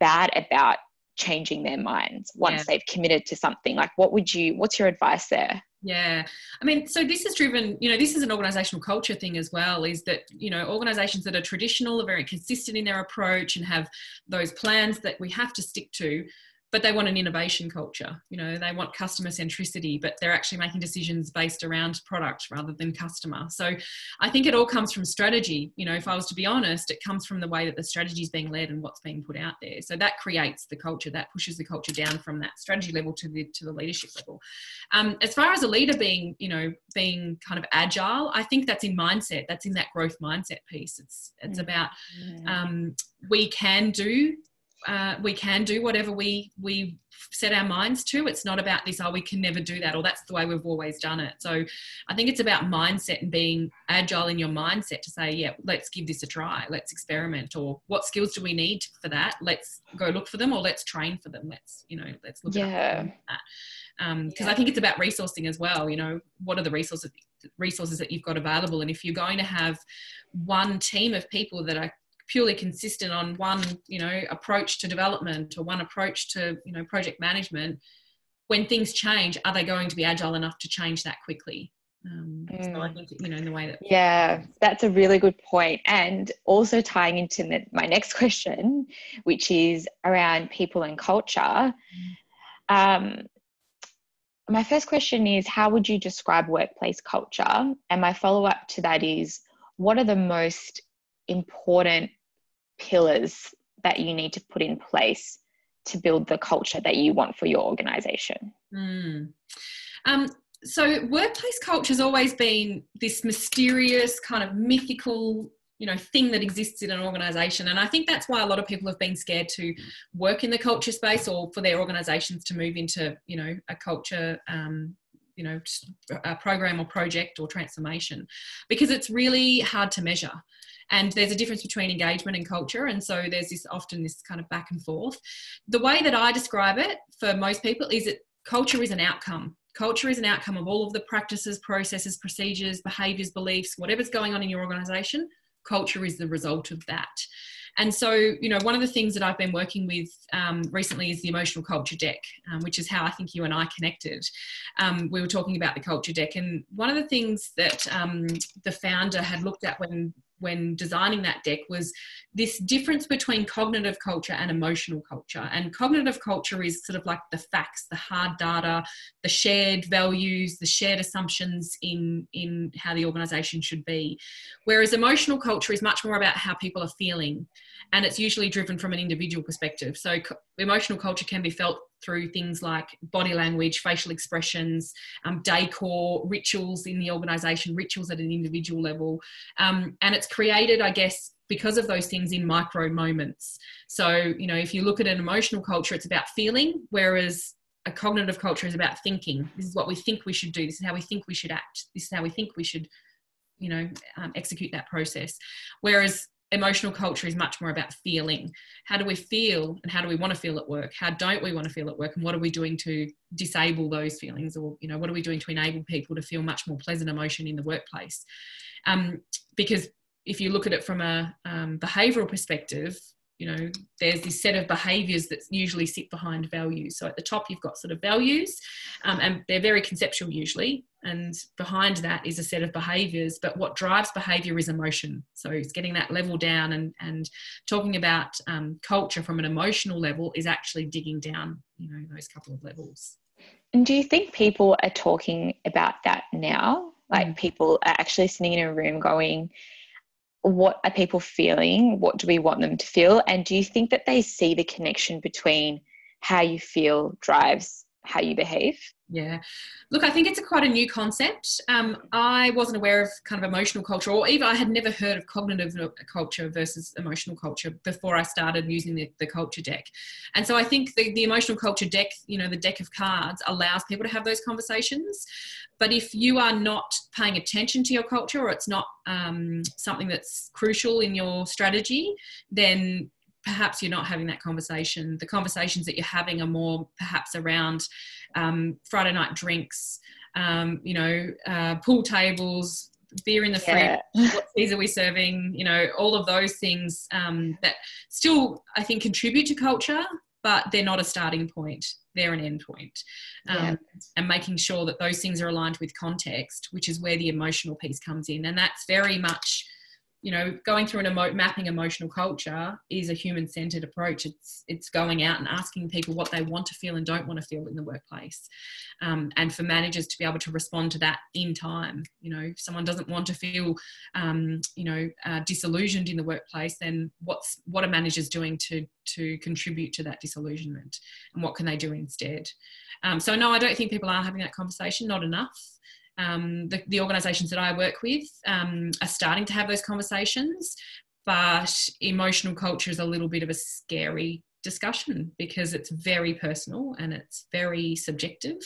bad about changing their minds once yeah. they've committed to something like what would you what's your advice there yeah. I mean, so this is driven, you know, this is an organizational culture thing as well, is that, you know, organizations that are traditional are very consistent in their approach and have those plans that we have to stick to but they want an innovation culture you know they want customer centricity but they're actually making decisions based around product rather than customer. So i think it all comes from strategy. You know if i was to be honest it comes from the way that the strategy is being led and what's being put out there. So that creates the culture that pushes the culture down from that strategy level to the to the leadership level. Um, as far as a leader being you know being kind of agile i think that's in mindset that's in that growth mindset piece. It's it's mm-hmm. about um, we can do uh, we can do whatever we we set our minds to. It's not about this, oh, we can never do that, or that's the way we've always done it. So I think it's about mindset and being agile in your mindset to say, yeah, let's give this a try, let's experiment, or what skills do we need for that? Let's go look for them, or let's train for them. Let's you know, let's look yeah. at that. Because um, yeah. I think it's about resourcing as well. You know, what are the resources resources that you've got available, and if you're going to have one team of people that are purely consistent on one you know approach to development or one approach to you know project management when things change are they going to be agile enough to change that quickly um, mm. so I mm. think you know in the way that yeah that's a really good point and also tying into the, my next question which is around people and culture um, my first question is how would you describe workplace culture and my follow-up to that is what are the most important pillars that you need to put in place to build the culture that you want for your organization? Mm. Um, so, workplace culture has always been this mysterious, kind of mythical you know thing that exists in an organization and i think that's why a lot of people have been scared to work in the culture space or for their organizations to move into you know a culture um, you know a program or project or transformation because it's really hard to measure and there's a difference between engagement and culture and so there's this often this kind of back and forth. The way that i describe it for most people is that culture is an outcome. Culture is an outcome of all of the practices processes procedures behaviors beliefs whatever's going on in your organization. Culture is the result of that. And so, you know, one of the things that I've been working with um, recently is the emotional culture deck, um, which is how I think you and I connected. Um, we were talking about the culture deck, and one of the things that um, the founder had looked at when when designing that deck was this difference between cognitive culture and emotional culture. And cognitive culture is sort of like the facts, the hard data, the shared values, the shared assumptions in, in how the organization should be. Whereas emotional culture is much more about how people are feeling. And it's usually driven from an individual perspective. So emotional culture can be felt through things like body language, facial expressions, um, decor, rituals in the organization, rituals at an individual level. Um, and it's created, I guess, because of those things in micro moments. So, you know, if you look at an emotional culture, it's about feeling, whereas a cognitive culture is about thinking. This is what we think we should do. This is how we think we should act. This is how we think we should, you know, um, execute that process. Whereas emotional culture is much more about feeling. How do we feel and how do we want to feel at work? How don't we want to feel at work? And what are we doing to disable those feelings? Or, you know, what are we doing to enable people to feel much more pleasant emotion in the workplace? Um, because if you look at it from a um, behavioral perspective, you know there's this set of behaviors that usually sit behind values. So at the top you've got sort of values um, and they're very conceptual usually and behind that is a set of behaviors but what drives behavior is emotion. So it's getting that level down and and talking about um, culture from an emotional level is actually digging down you know those couple of levels. And do you think people are talking about that now? Like mm. people are actually sitting in a room going what are people feeling? What do we want them to feel? And do you think that they see the connection between how you feel drives how you behave? Yeah. Look, I think it's a quite a new concept. Um, I wasn't aware of kind of emotional culture, or even I had never heard of cognitive culture versus emotional culture before I started using the, the culture deck. And so I think the, the emotional culture deck, you know, the deck of cards allows people to have those conversations. But if you are not paying attention to your culture or it's not um, something that's crucial in your strategy, then perhaps you're not having that conversation. The conversations that you're having are more perhaps around um, Friday night drinks, um, you know, uh, pool tables, beer in the fridge, what teas are we serving, you know, all of those things um, that still, I think, contribute to culture, but they're not a starting point. They're an end point. Um, yeah. And making sure that those things are aligned with context, which is where the emotional piece comes in. And that's very much you know going through an emo- mapping emotional culture is a human centered approach. It's it's going out and asking people what they want to feel and don't want to feel in the workplace um, and for managers to be able to respond to that in time. You know if someone doesn't want to feel um, you know uh, disillusioned in the workplace then what's what are managers doing to to contribute to that disillusionment? And what can they do instead? Um, so no i don't think people are having that conversation not enough um, the, the, organisations that I work with um, are starting to have those conversations, but emotional culture is a little bit of a scary discussion because it's very personal and it's very subjective.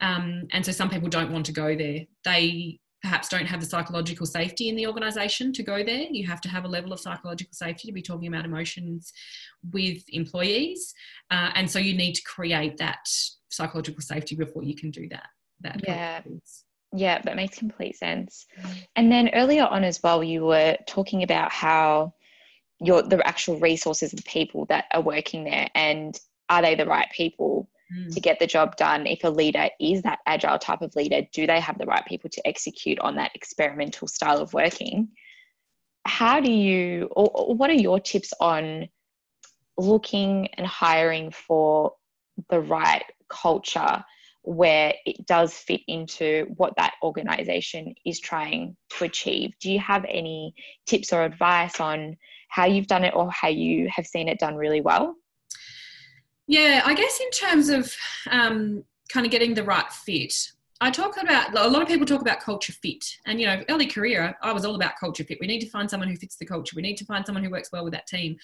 Um, and so some people don't want to go there. They perhaps don't have the psychological safety in the organisation to go there. You have to have a level of psychological safety to be talking about emotions with employees. Uh, and so you need to create that psychological safety before you can do that. that yeah. Yeah, that makes complete sense. And then earlier on as well, you were talking about how your the actual resources of the people that are working there and are they the right people mm. to get the job done? If a leader is that agile type of leader, do they have the right people to execute on that experimental style of working? How do you, or, or what are your tips on looking and hiring for the right culture where it does fit into what that organization is trying to achieve. Do you have any tips or advice on how you've done it or how you have seen it done really well? Yeah, I guess in terms of um, kind of getting the right fit, I talk about a lot of people talk about culture fit, and you know, early career, I was all about culture fit. We need to find someone who fits the culture. We need to find someone who works well with that team.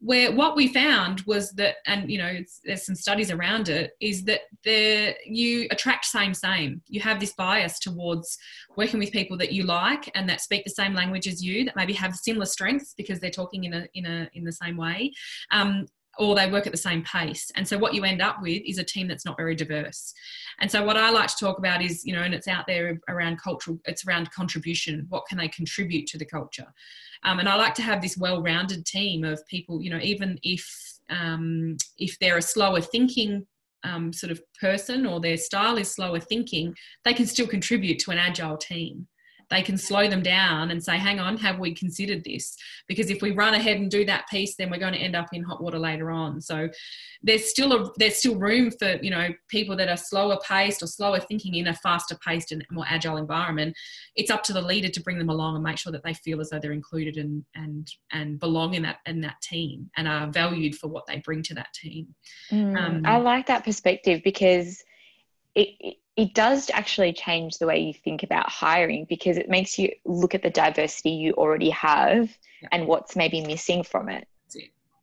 Where what we found was that, and you know, there's some studies around it, is that the you attract same same. You have this bias towards working with people that you like and that speak the same language as you, that maybe have similar strengths because they're talking in a in a in the same way. Um, or they work at the same pace. And so what you end up with is a team that's not very diverse. And so what I like to talk about is, you know, and it's out there around cultural, it's around contribution. What can they contribute to the culture? Um, and I like to have this well-rounded team of people, you know, even if um, if they're a slower thinking um, sort of person or their style is slower thinking, they can still contribute to an agile team they can slow them down and say, hang on, have we considered this? Because if we run ahead and do that piece, then we're going to end up in hot water later on. So there's still a there's still room for you know people that are slower paced or slower thinking in a faster paced and more agile environment. It's up to the leader to bring them along and make sure that they feel as though they're included and and and belong in that in that team and are valued for what they bring to that team. Mm, um, I like that perspective because it, it does actually change the way you think about hiring because it makes you look at the diversity you already have yeah. and what's maybe missing from it.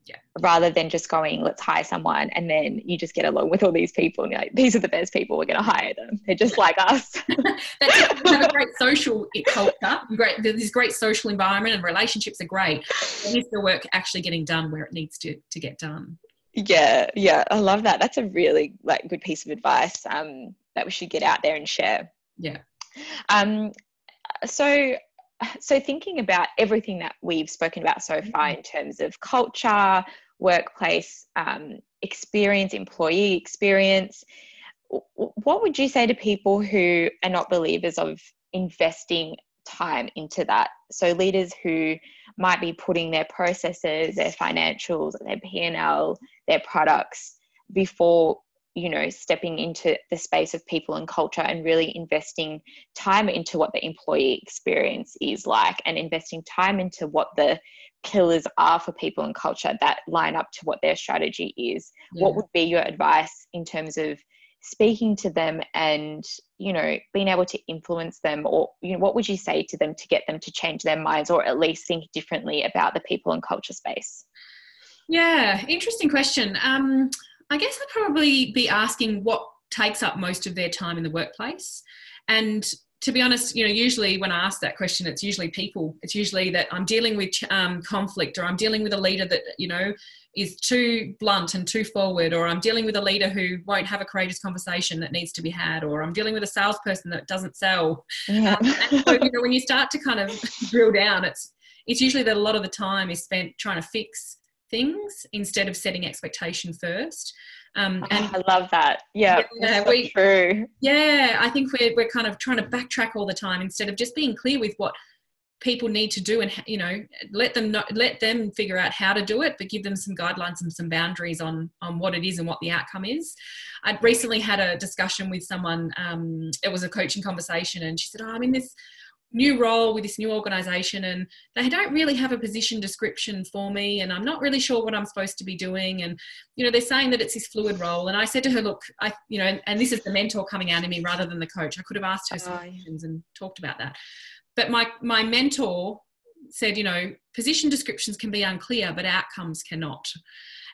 Yeah. Rather than just going, let's hire someone, and then you just get along with all these people, and you're like, these are the best people, we're going to hire them. They're just like us. That's have a great social culture, great. This great social environment, and relationships are great. And is the work actually getting done where it needs to to get done? Yeah, yeah, I love that. That's a really like good piece of advice um, that we should get out there and share. Yeah. Um, so, so thinking about everything that we've spoken about so far Mm-hmm. in terms of culture, workplace um, experience, employee experience, what would you say to people who are not believers of investing time into that? So leaders who might be putting their processes, their financials, their P&L, their products before you know stepping into the space of people and culture and really investing time into what the employee experience is like and investing time into what the pillars are for people and culture that line up to what their strategy is Yeah. what would be your advice in terms of speaking to them and you know being able to influence them or you know what would you say to them to get them to change their minds or at least think differently about the people and culture space Yeah, interesting question. Um, I guess I'd probably be asking what takes up most of their time in the workplace. And to be honest, you know, usually when I ask that question, it's usually people. It's usually that I'm dealing with um, conflict or I'm dealing with a leader that, you know, is too blunt and too forward, or I'm dealing with a leader who won't have a courageous conversation that needs to be had, or I'm dealing with a salesperson that doesn't sell. yeah Um, and so, you know, when you start to kind of drill down, it's it's usually that a lot of the time is spent trying to fix things instead of setting expectation first. Um, and Oh, I love that. Yeah, Yeah, we- true. yeah, I think we're we're kind of trying to backtrack all the time instead of just being clear with what people need to do and you know let them know, let them figure out how to do it but give them some guidelines and some boundaries on on what it is and what the outcome is. I recently had a discussion with someone um, it was a coaching conversation and she said oh, i'm in this new role with this new organization and they don't really have a position description for me and i'm not really sure what i'm supposed to be doing and you know they're saying that it's this fluid role. And i said to her look i you know and, and this is the mentor coming out of me rather than the coach. I could have asked her some Oh, yeah. questions and talked about that but my my mentor said you know position descriptions can be unclear but outcomes cannot.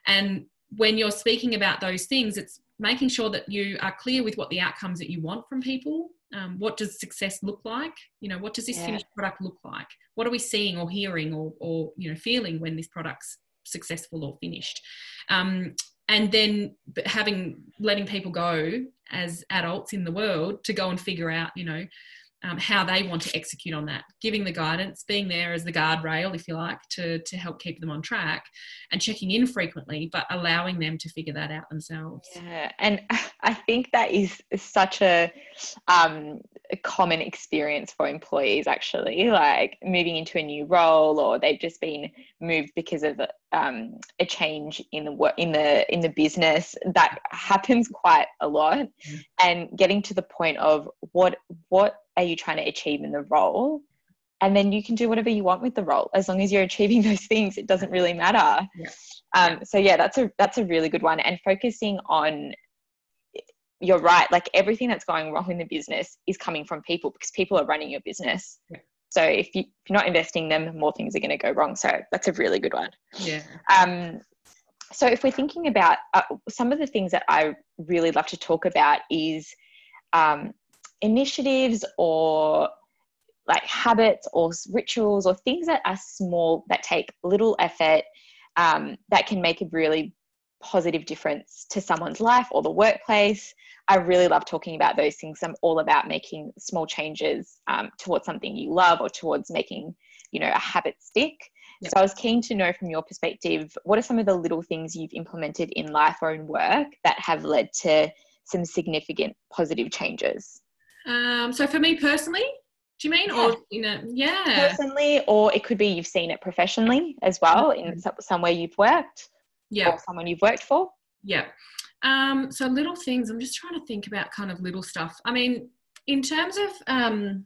And when you're speaking about those things it's making sure that you are clear with what the outcomes that you want from people. Um, what does success look like? You know what does this Yeah. finished product look like? What are we seeing or hearing or, or you know feeling when this product's successful or finished? Um, and then having letting people go as adults in the world to go and figure out you know um, how they want to execute on that. Giving the guidance being there as the guardrail if you like to to help keep them on track and checking in frequently but allowing them to figure that out themselves. Yeah, and I think that is such a, um, a common experience for employees. Actually, like moving into a new role, or they've just been moved because of um, a change in the work in the in the business. That happens quite a lot, Mm. and getting to the point of what what are you trying to achieve in the role, and then you can do whatever you want with the role as long as you're achieving those things. It doesn't really matter. Yeah. Um, so yeah, that's a that's a really good one, and focusing on you're right. Like everything that's going wrong in the business is coming from people because people are running your business. Yeah. So if, you, if you're not investing them, more things are going to go wrong. So that's a really good one. yeah Um, so if we're thinking about uh, some of the things that I really love to talk about is um, initiatives or like habits or rituals or things that are small that take little effort um, that can make a really positive difference to someone's life or the workplace. I really love talking about those things. I'm all about making small changes um, towards something you love or towards making, you know, a habit stick. Yep. So I was keen to know from your perspective, what are some of the little things you've implemented in life or in work that have led to some significant positive changes? um, so for me personally do you mean Yeah. or you know yeah Personally, or it could be you've seen it professionally as well in some- somewhere you've worked yeah or someone you've worked for. Yeah. Um, so little things. I'm just trying to think about kind of little stuff. I mean, in terms of, um,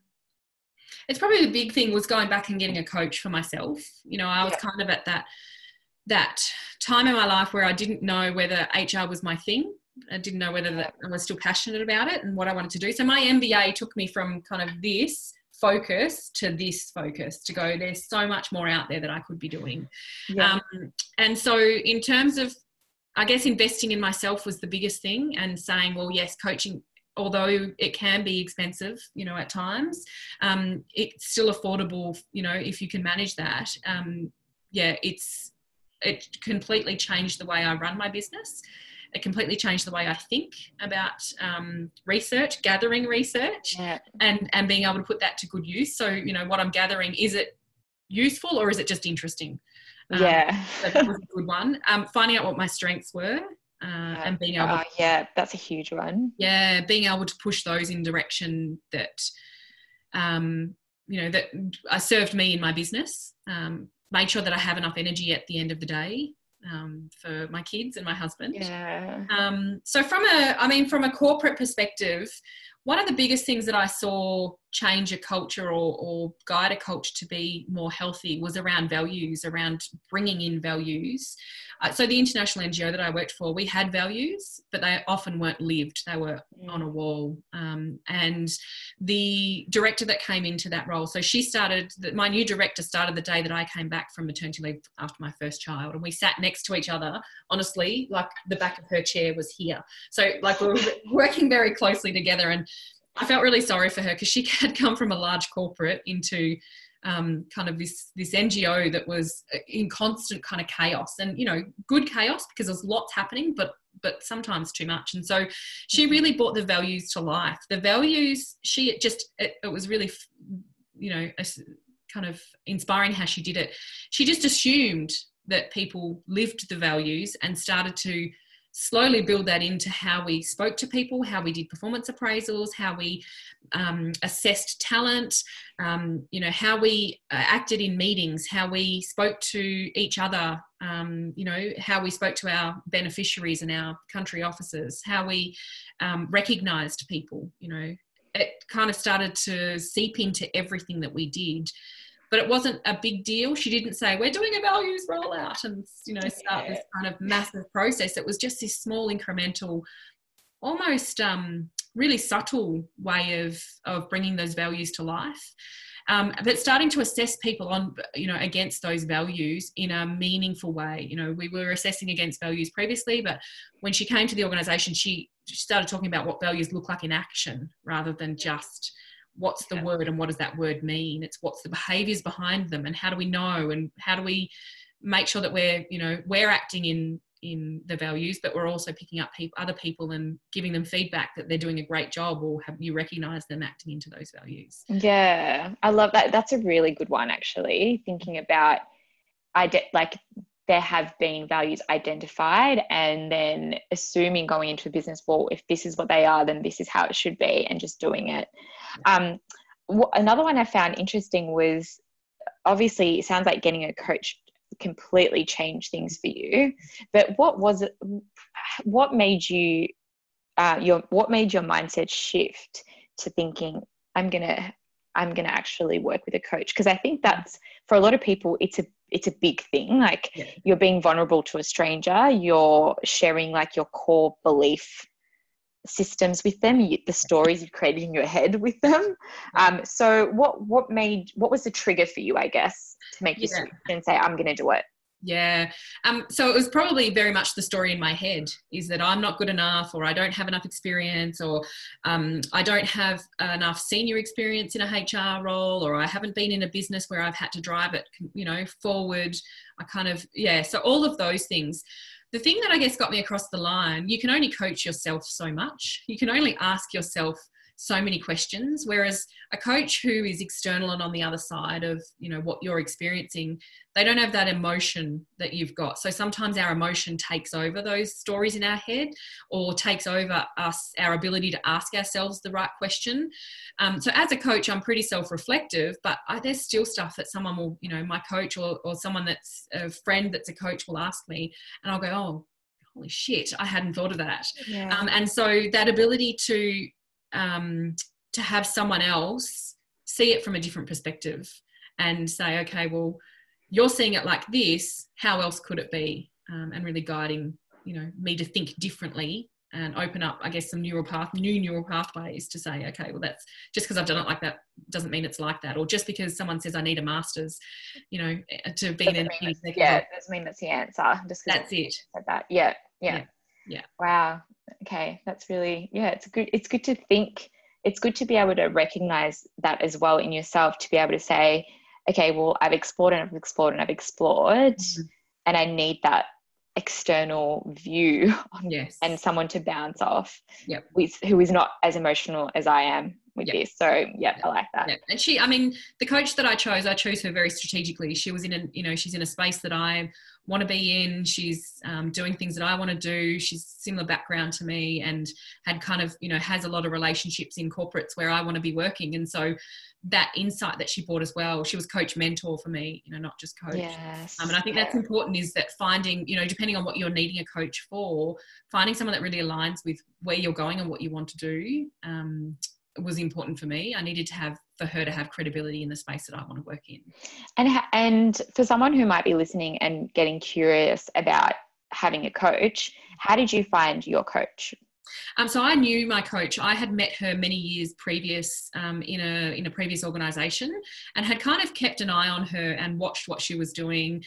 it's probably the big thing was going back and getting a coach for myself. You know, I was Yeah. kind of at that that time in my life where I didn't know whether HR was my thing. I didn't know whether that I was still passionate about it and what I wanted to do. So my MBA took me from kind of this focus to this focus to go there's so much more out there that i could be doing. Yeah. um, and so in terms of i guess investing in myself was the biggest thing and saying well yes coaching although it can be expensive you know at times um, it's still affordable you know if you can manage that. Um, yeah it's it completely changed the way i run my business it completely changed the way i think about um, research gathering research yeah. and and being able to put that to good use so you know what i'm gathering is it useful or is it just interesting Um, yeah. that was a good one um, finding out what my strengths were uh, and being able Oh, yeah, that's a huge one. yeah being able to push those in direction that um, you know that served me in my business um, made sure that i have enough energy at the end of the day um, for my kids and my husband Yeah. um, so from a i mean from a corporate perspective one of the biggest things that i saw change a culture or, or guide a culture to be more healthy was around values around bringing in values. Uh, so the international ngo that i worked for we had values but they often weren't lived. They were on a wall. Um, and the director that came into that role so she started my new director started the day that i came back from maternity leave after my first child. And we sat next to each other honestly like the back of her chair was here. So like we were working very closely together. And i felt really sorry for her because she had come from a large corporate into um, kind of this this ngo that was in constant kind of chaos and you know good chaos because there's lots happening but but sometimes too much. And so she really brought the values to life. The values she just it, it was really you know kind of inspiring how she did it. She just assumed that people lived the values and started to slowly build that into how we spoke to people, how we did performance appraisals, how we um, assessed talent, um, you know, how we uh, acted in meetings, how we spoke to each other, um, you know, how we spoke to our beneficiaries and our country officers, how we um, recognized people, you know. It kind of started to seep into everything that we did but it wasn't a big deal. She didn't say, we're doing a values rollout and, you know, start this kind of massive process. It was just this small incremental, almost um, really subtle way of, of bringing those values to life. Um, but starting to assess people on, you know, against those values in a meaningful way. You know, we were assessing against values previously, but when she came to the organisation, she started talking about what values look like in action rather than just what's the word and what does that word mean it's what's the behaviors behind them and how do we know and how do we make sure that we're you know we're acting in in the values but we're also picking up people other people and giving them feedback that they're doing a great job or have you recognize them acting into those values Yeah, I love that. That's a really good one, actually. Thinking about, I de- like there have been values identified, and then assuming going into a business, well, if this is what they are, then this is how it should be, and just doing it. Um, wh- another one I found interesting was obviously it sounds like getting a coach completely changed things for you, but what was it? What made you? Uh, your what made your mindset shift to thinking I'm gonna I'm gonna actually work with a coach because I think that's for a lot of people it's a it's a big thing like Yeah. you're being vulnerable to a stranger you're sharing like your core belief systems with them you, the stories you've created in your head with them um, so what what made what was the trigger for you I guess to make you Yeah. and say I'm gonna do it Yeah. Um, so it was probably very much the story in my head is that I'm not good enough, or I don't have enough experience, or um, I don't have enough senior experience in a HR role, or I haven't been in a business where I've had to drive it, you know, forward. I kind of, yeah. So all of those things. The thing that I guess got me across the line, you can only coach yourself so much. You can only ask yourself so many questions. Whereas a coach who is external and on the other side of you know what you're experiencing they don't have that emotion that you've got. So sometimes our emotion takes over those stories in our head or takes over us our ability to ask ourselves the right question. Um, so as a coach i'm pretty self-reflective but I, there's still stuff that someone will you know my coach or, or someone that's a friend that's a coach will ask me and i'll go oh holy shit i hadn't thought of that. Yeah. Um, and so that ability to um, to have someone else see it from a different perspective and say, okay, well, you're seeing it like this. How else could it be? Um, and really guiding, you know, me to think differently and open up, I guess, some neural path, new neural pathways to say, okay, well, that's just because I've done it like that doesn't mean it's like that, or just because someone says I need a master's, you know, to be an Yeah, doesn't mean that's the answer. Just that's it. Said that. Yeah, yeah, yeah, yeah. Wow. Okay, that's really yeah. It's good. It's good to think. It's good to be able to recognize that as well in yourself. To be able to say, okay, well, I've explored and I've explored and I've explored, mm-hmm. and I need that external view yes. and someone to bounce off yep. with who is not as emotional as I am with yep. this. So yeah, yep. I like that. And she, I mean, the coach that I chose, I chose her very strategically. She was in a, you know, she's in a space that I want to be in. She's um, doing things that I want to do. She's similar background to me and had kind of, you know, has a lot of relationships in corporates where I want to be working. And so that insight that she brought as well, she was coach mentor for me, you know, not just coach. Yes. Um, and I think that's important is that finding, you know, depending on what you're needing a coach for, finding someone that really aligns with where you're going and what you want to do. Um, was important for me. I needed to have for her to have credibility in the space that I want to work in. And and for someone who might be listening and getting curious about having a coach, how did you find your coach? Um, so I knew my coach. I had met her many years previous um, in a in a previous organisation, and had kind of kept an eye on her and watched what she was doing.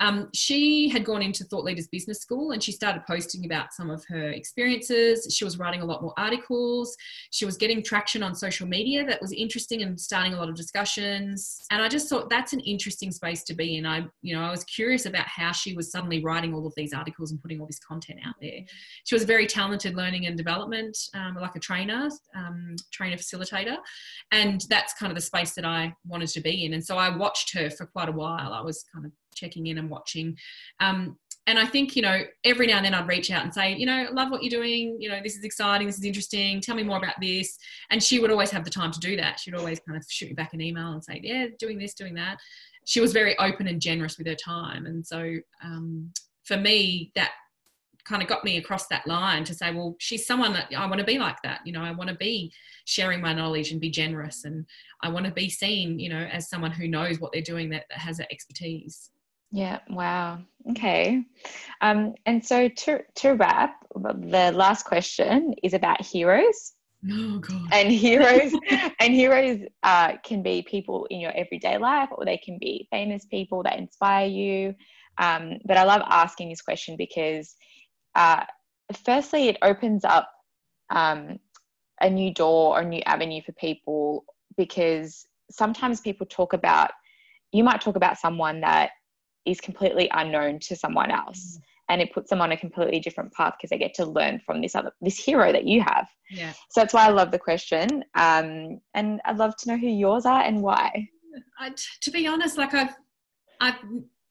Um, she had gone into Thought Leaders Business School and she started posting about some of her experiences. She was writing a lot more articles. She was getting traction on social media that was interesting and starting a lot of discussions. And I just thought that's an interesting space to be in. I, you know, I was curious about how she was suddenly writing all of these articles and putting all this content out there. She was very talented learning and development, um, like a trainer, um, trainer facilitator. And that's kind of the space that I wanted to be in. And so I watched her for quite a while. I was kind of checking in and watching. Um, and I think, you know, every now and then I'd reach out and say, you know, love what you're doing. You know, this is exciting. This is interesting. Tell me more about this. And she would always have the time to do that. She'd always kind of shoot me back an email and say, yeah, doing this, doing that. She was very open and generous with her time. And so um, for me, that kind of got me across that line to say, well, she's someone that I want to be like that. You know, I want to be sharing my knowledge and be generous. And I want to be seen, you know, as someone who knows what they're doing that, that has that expertise. Yeah, wow. Okay. Um, and so to, to wrap, the last question is about heroes. Oh, God. And heroes and heroes uh, can be people in your everyday life or they can be famous people that inspire you. Um, but I love asking this question because uh, firstly, it opens up um, a new door or a new avenue for people because sometimes people talk about, you might talk about someone that is completely unknown to someone else. Mm. And it puts them on a completely different path because they get to learn from this other this hero that you have. Yeah. So that's why I love the question. Um, and I'd love to know who yours are and why. I, to be honest, like I've I've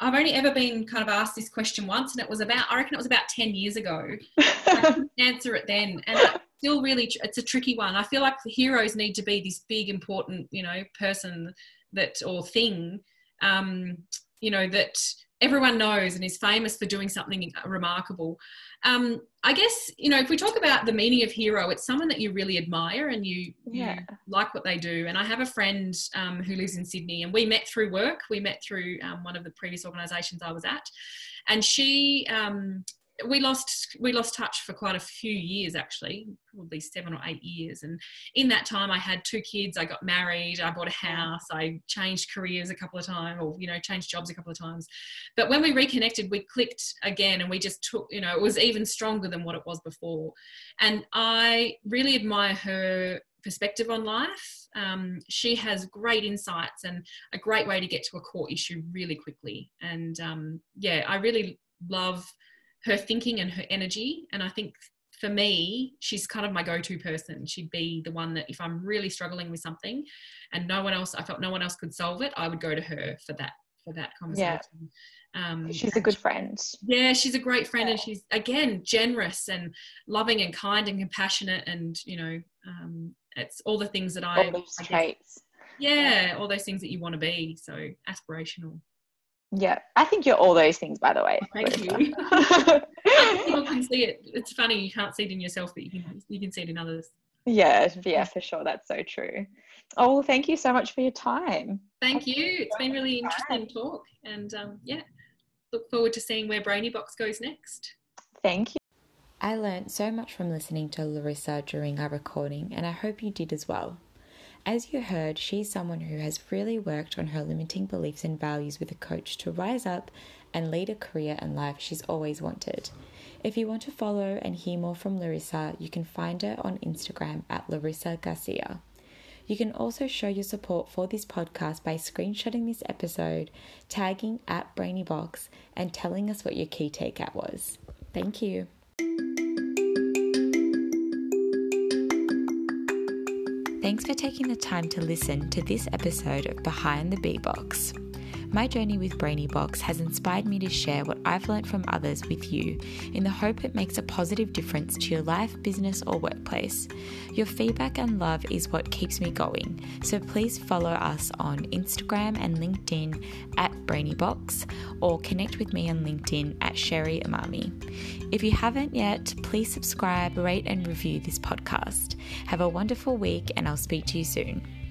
I've only ever been kind of asked this question once, and it was about I reckon it was about ten years ago. I couldn't answer it then, and it's still really it's a tricky one. I feel like the heroes need to be this big, important, you know, person that or thing um, you know that everyone knows and is famous for doing something remarkable. Um, I guess you know if we talk about the meaning of hero, it's someone that you really admire and you, yeah. you like what they do. And I have a friend um, who lives in Sydney, and we met through work. We met through um, one of the previous organisations I was at, and she um, we lost we lost touch for quite a few years actually probably seven or eight years and in that time i had two kids i got married i bought a house i changed careers a couple of times or you know changed jobs a couple of times but when we reconnected we clicked again and we just took you know it was even stronger than what it was before and i really admire her perspective on life. Um, she has great insights and a great way to get to a core issue really quickly. And um, yeah, I really love her thinking and her energy. And I think for me, she's kind of my go-to person. She'd be the one that if I'm really struggling with something and no one else, I felt no one else could solve it, I would go to her for that for that conversation. Yeah. Um, she's a good friend. Yeah, she's a great friend, yeah. and she's again generous and loving and kind and compassionate, and you know, um, it's all the things that I. All those traits. Yeah, yeah, all those things that you want to be. So aspirational. Yeah, I think you're all those things, by the way. Oh, thank you. People can see it. It's funny you can't see it in yourself, but you can you can see it in others. Yeah, yeah, for sure. That's so true. Oh, well, thank you so much for your time. Thank you. It's been really interesting talk, and um, yeah, look forward to seeing where Brainy Box goes next. Thank you. I learned so much from listening to Larissa during our recording, and I hope you did as well. As you heard, she's someone who has really worked on her limiting beliefs and values with a coach to rise up and lead a career and life she's always wanted. If you want to follow and hear more from Larissa, you can find her on Instagram at Larissa Garcia. You can also show your support for this podcast by screenshotting this episode, tagging at BrainyBox, and telling us what your key takeout was. Thank you. Thanks for taking the time to listen to this episode of Behind the Bee Box. My journey with Brainy Box has inspired me to share what I've learned from others with you in the hope it makes a positive difference to your life, business, or workplace. Your feedback and love is what keeps me going, so please follow us on Instagram and LinkedIn at BrainyBox or connect with me on LinkedIn at Sherry Amami. If you haven't yet, please subscribe, rate, and review this podcast. Have a wonderful week, and I'll speak to you soon.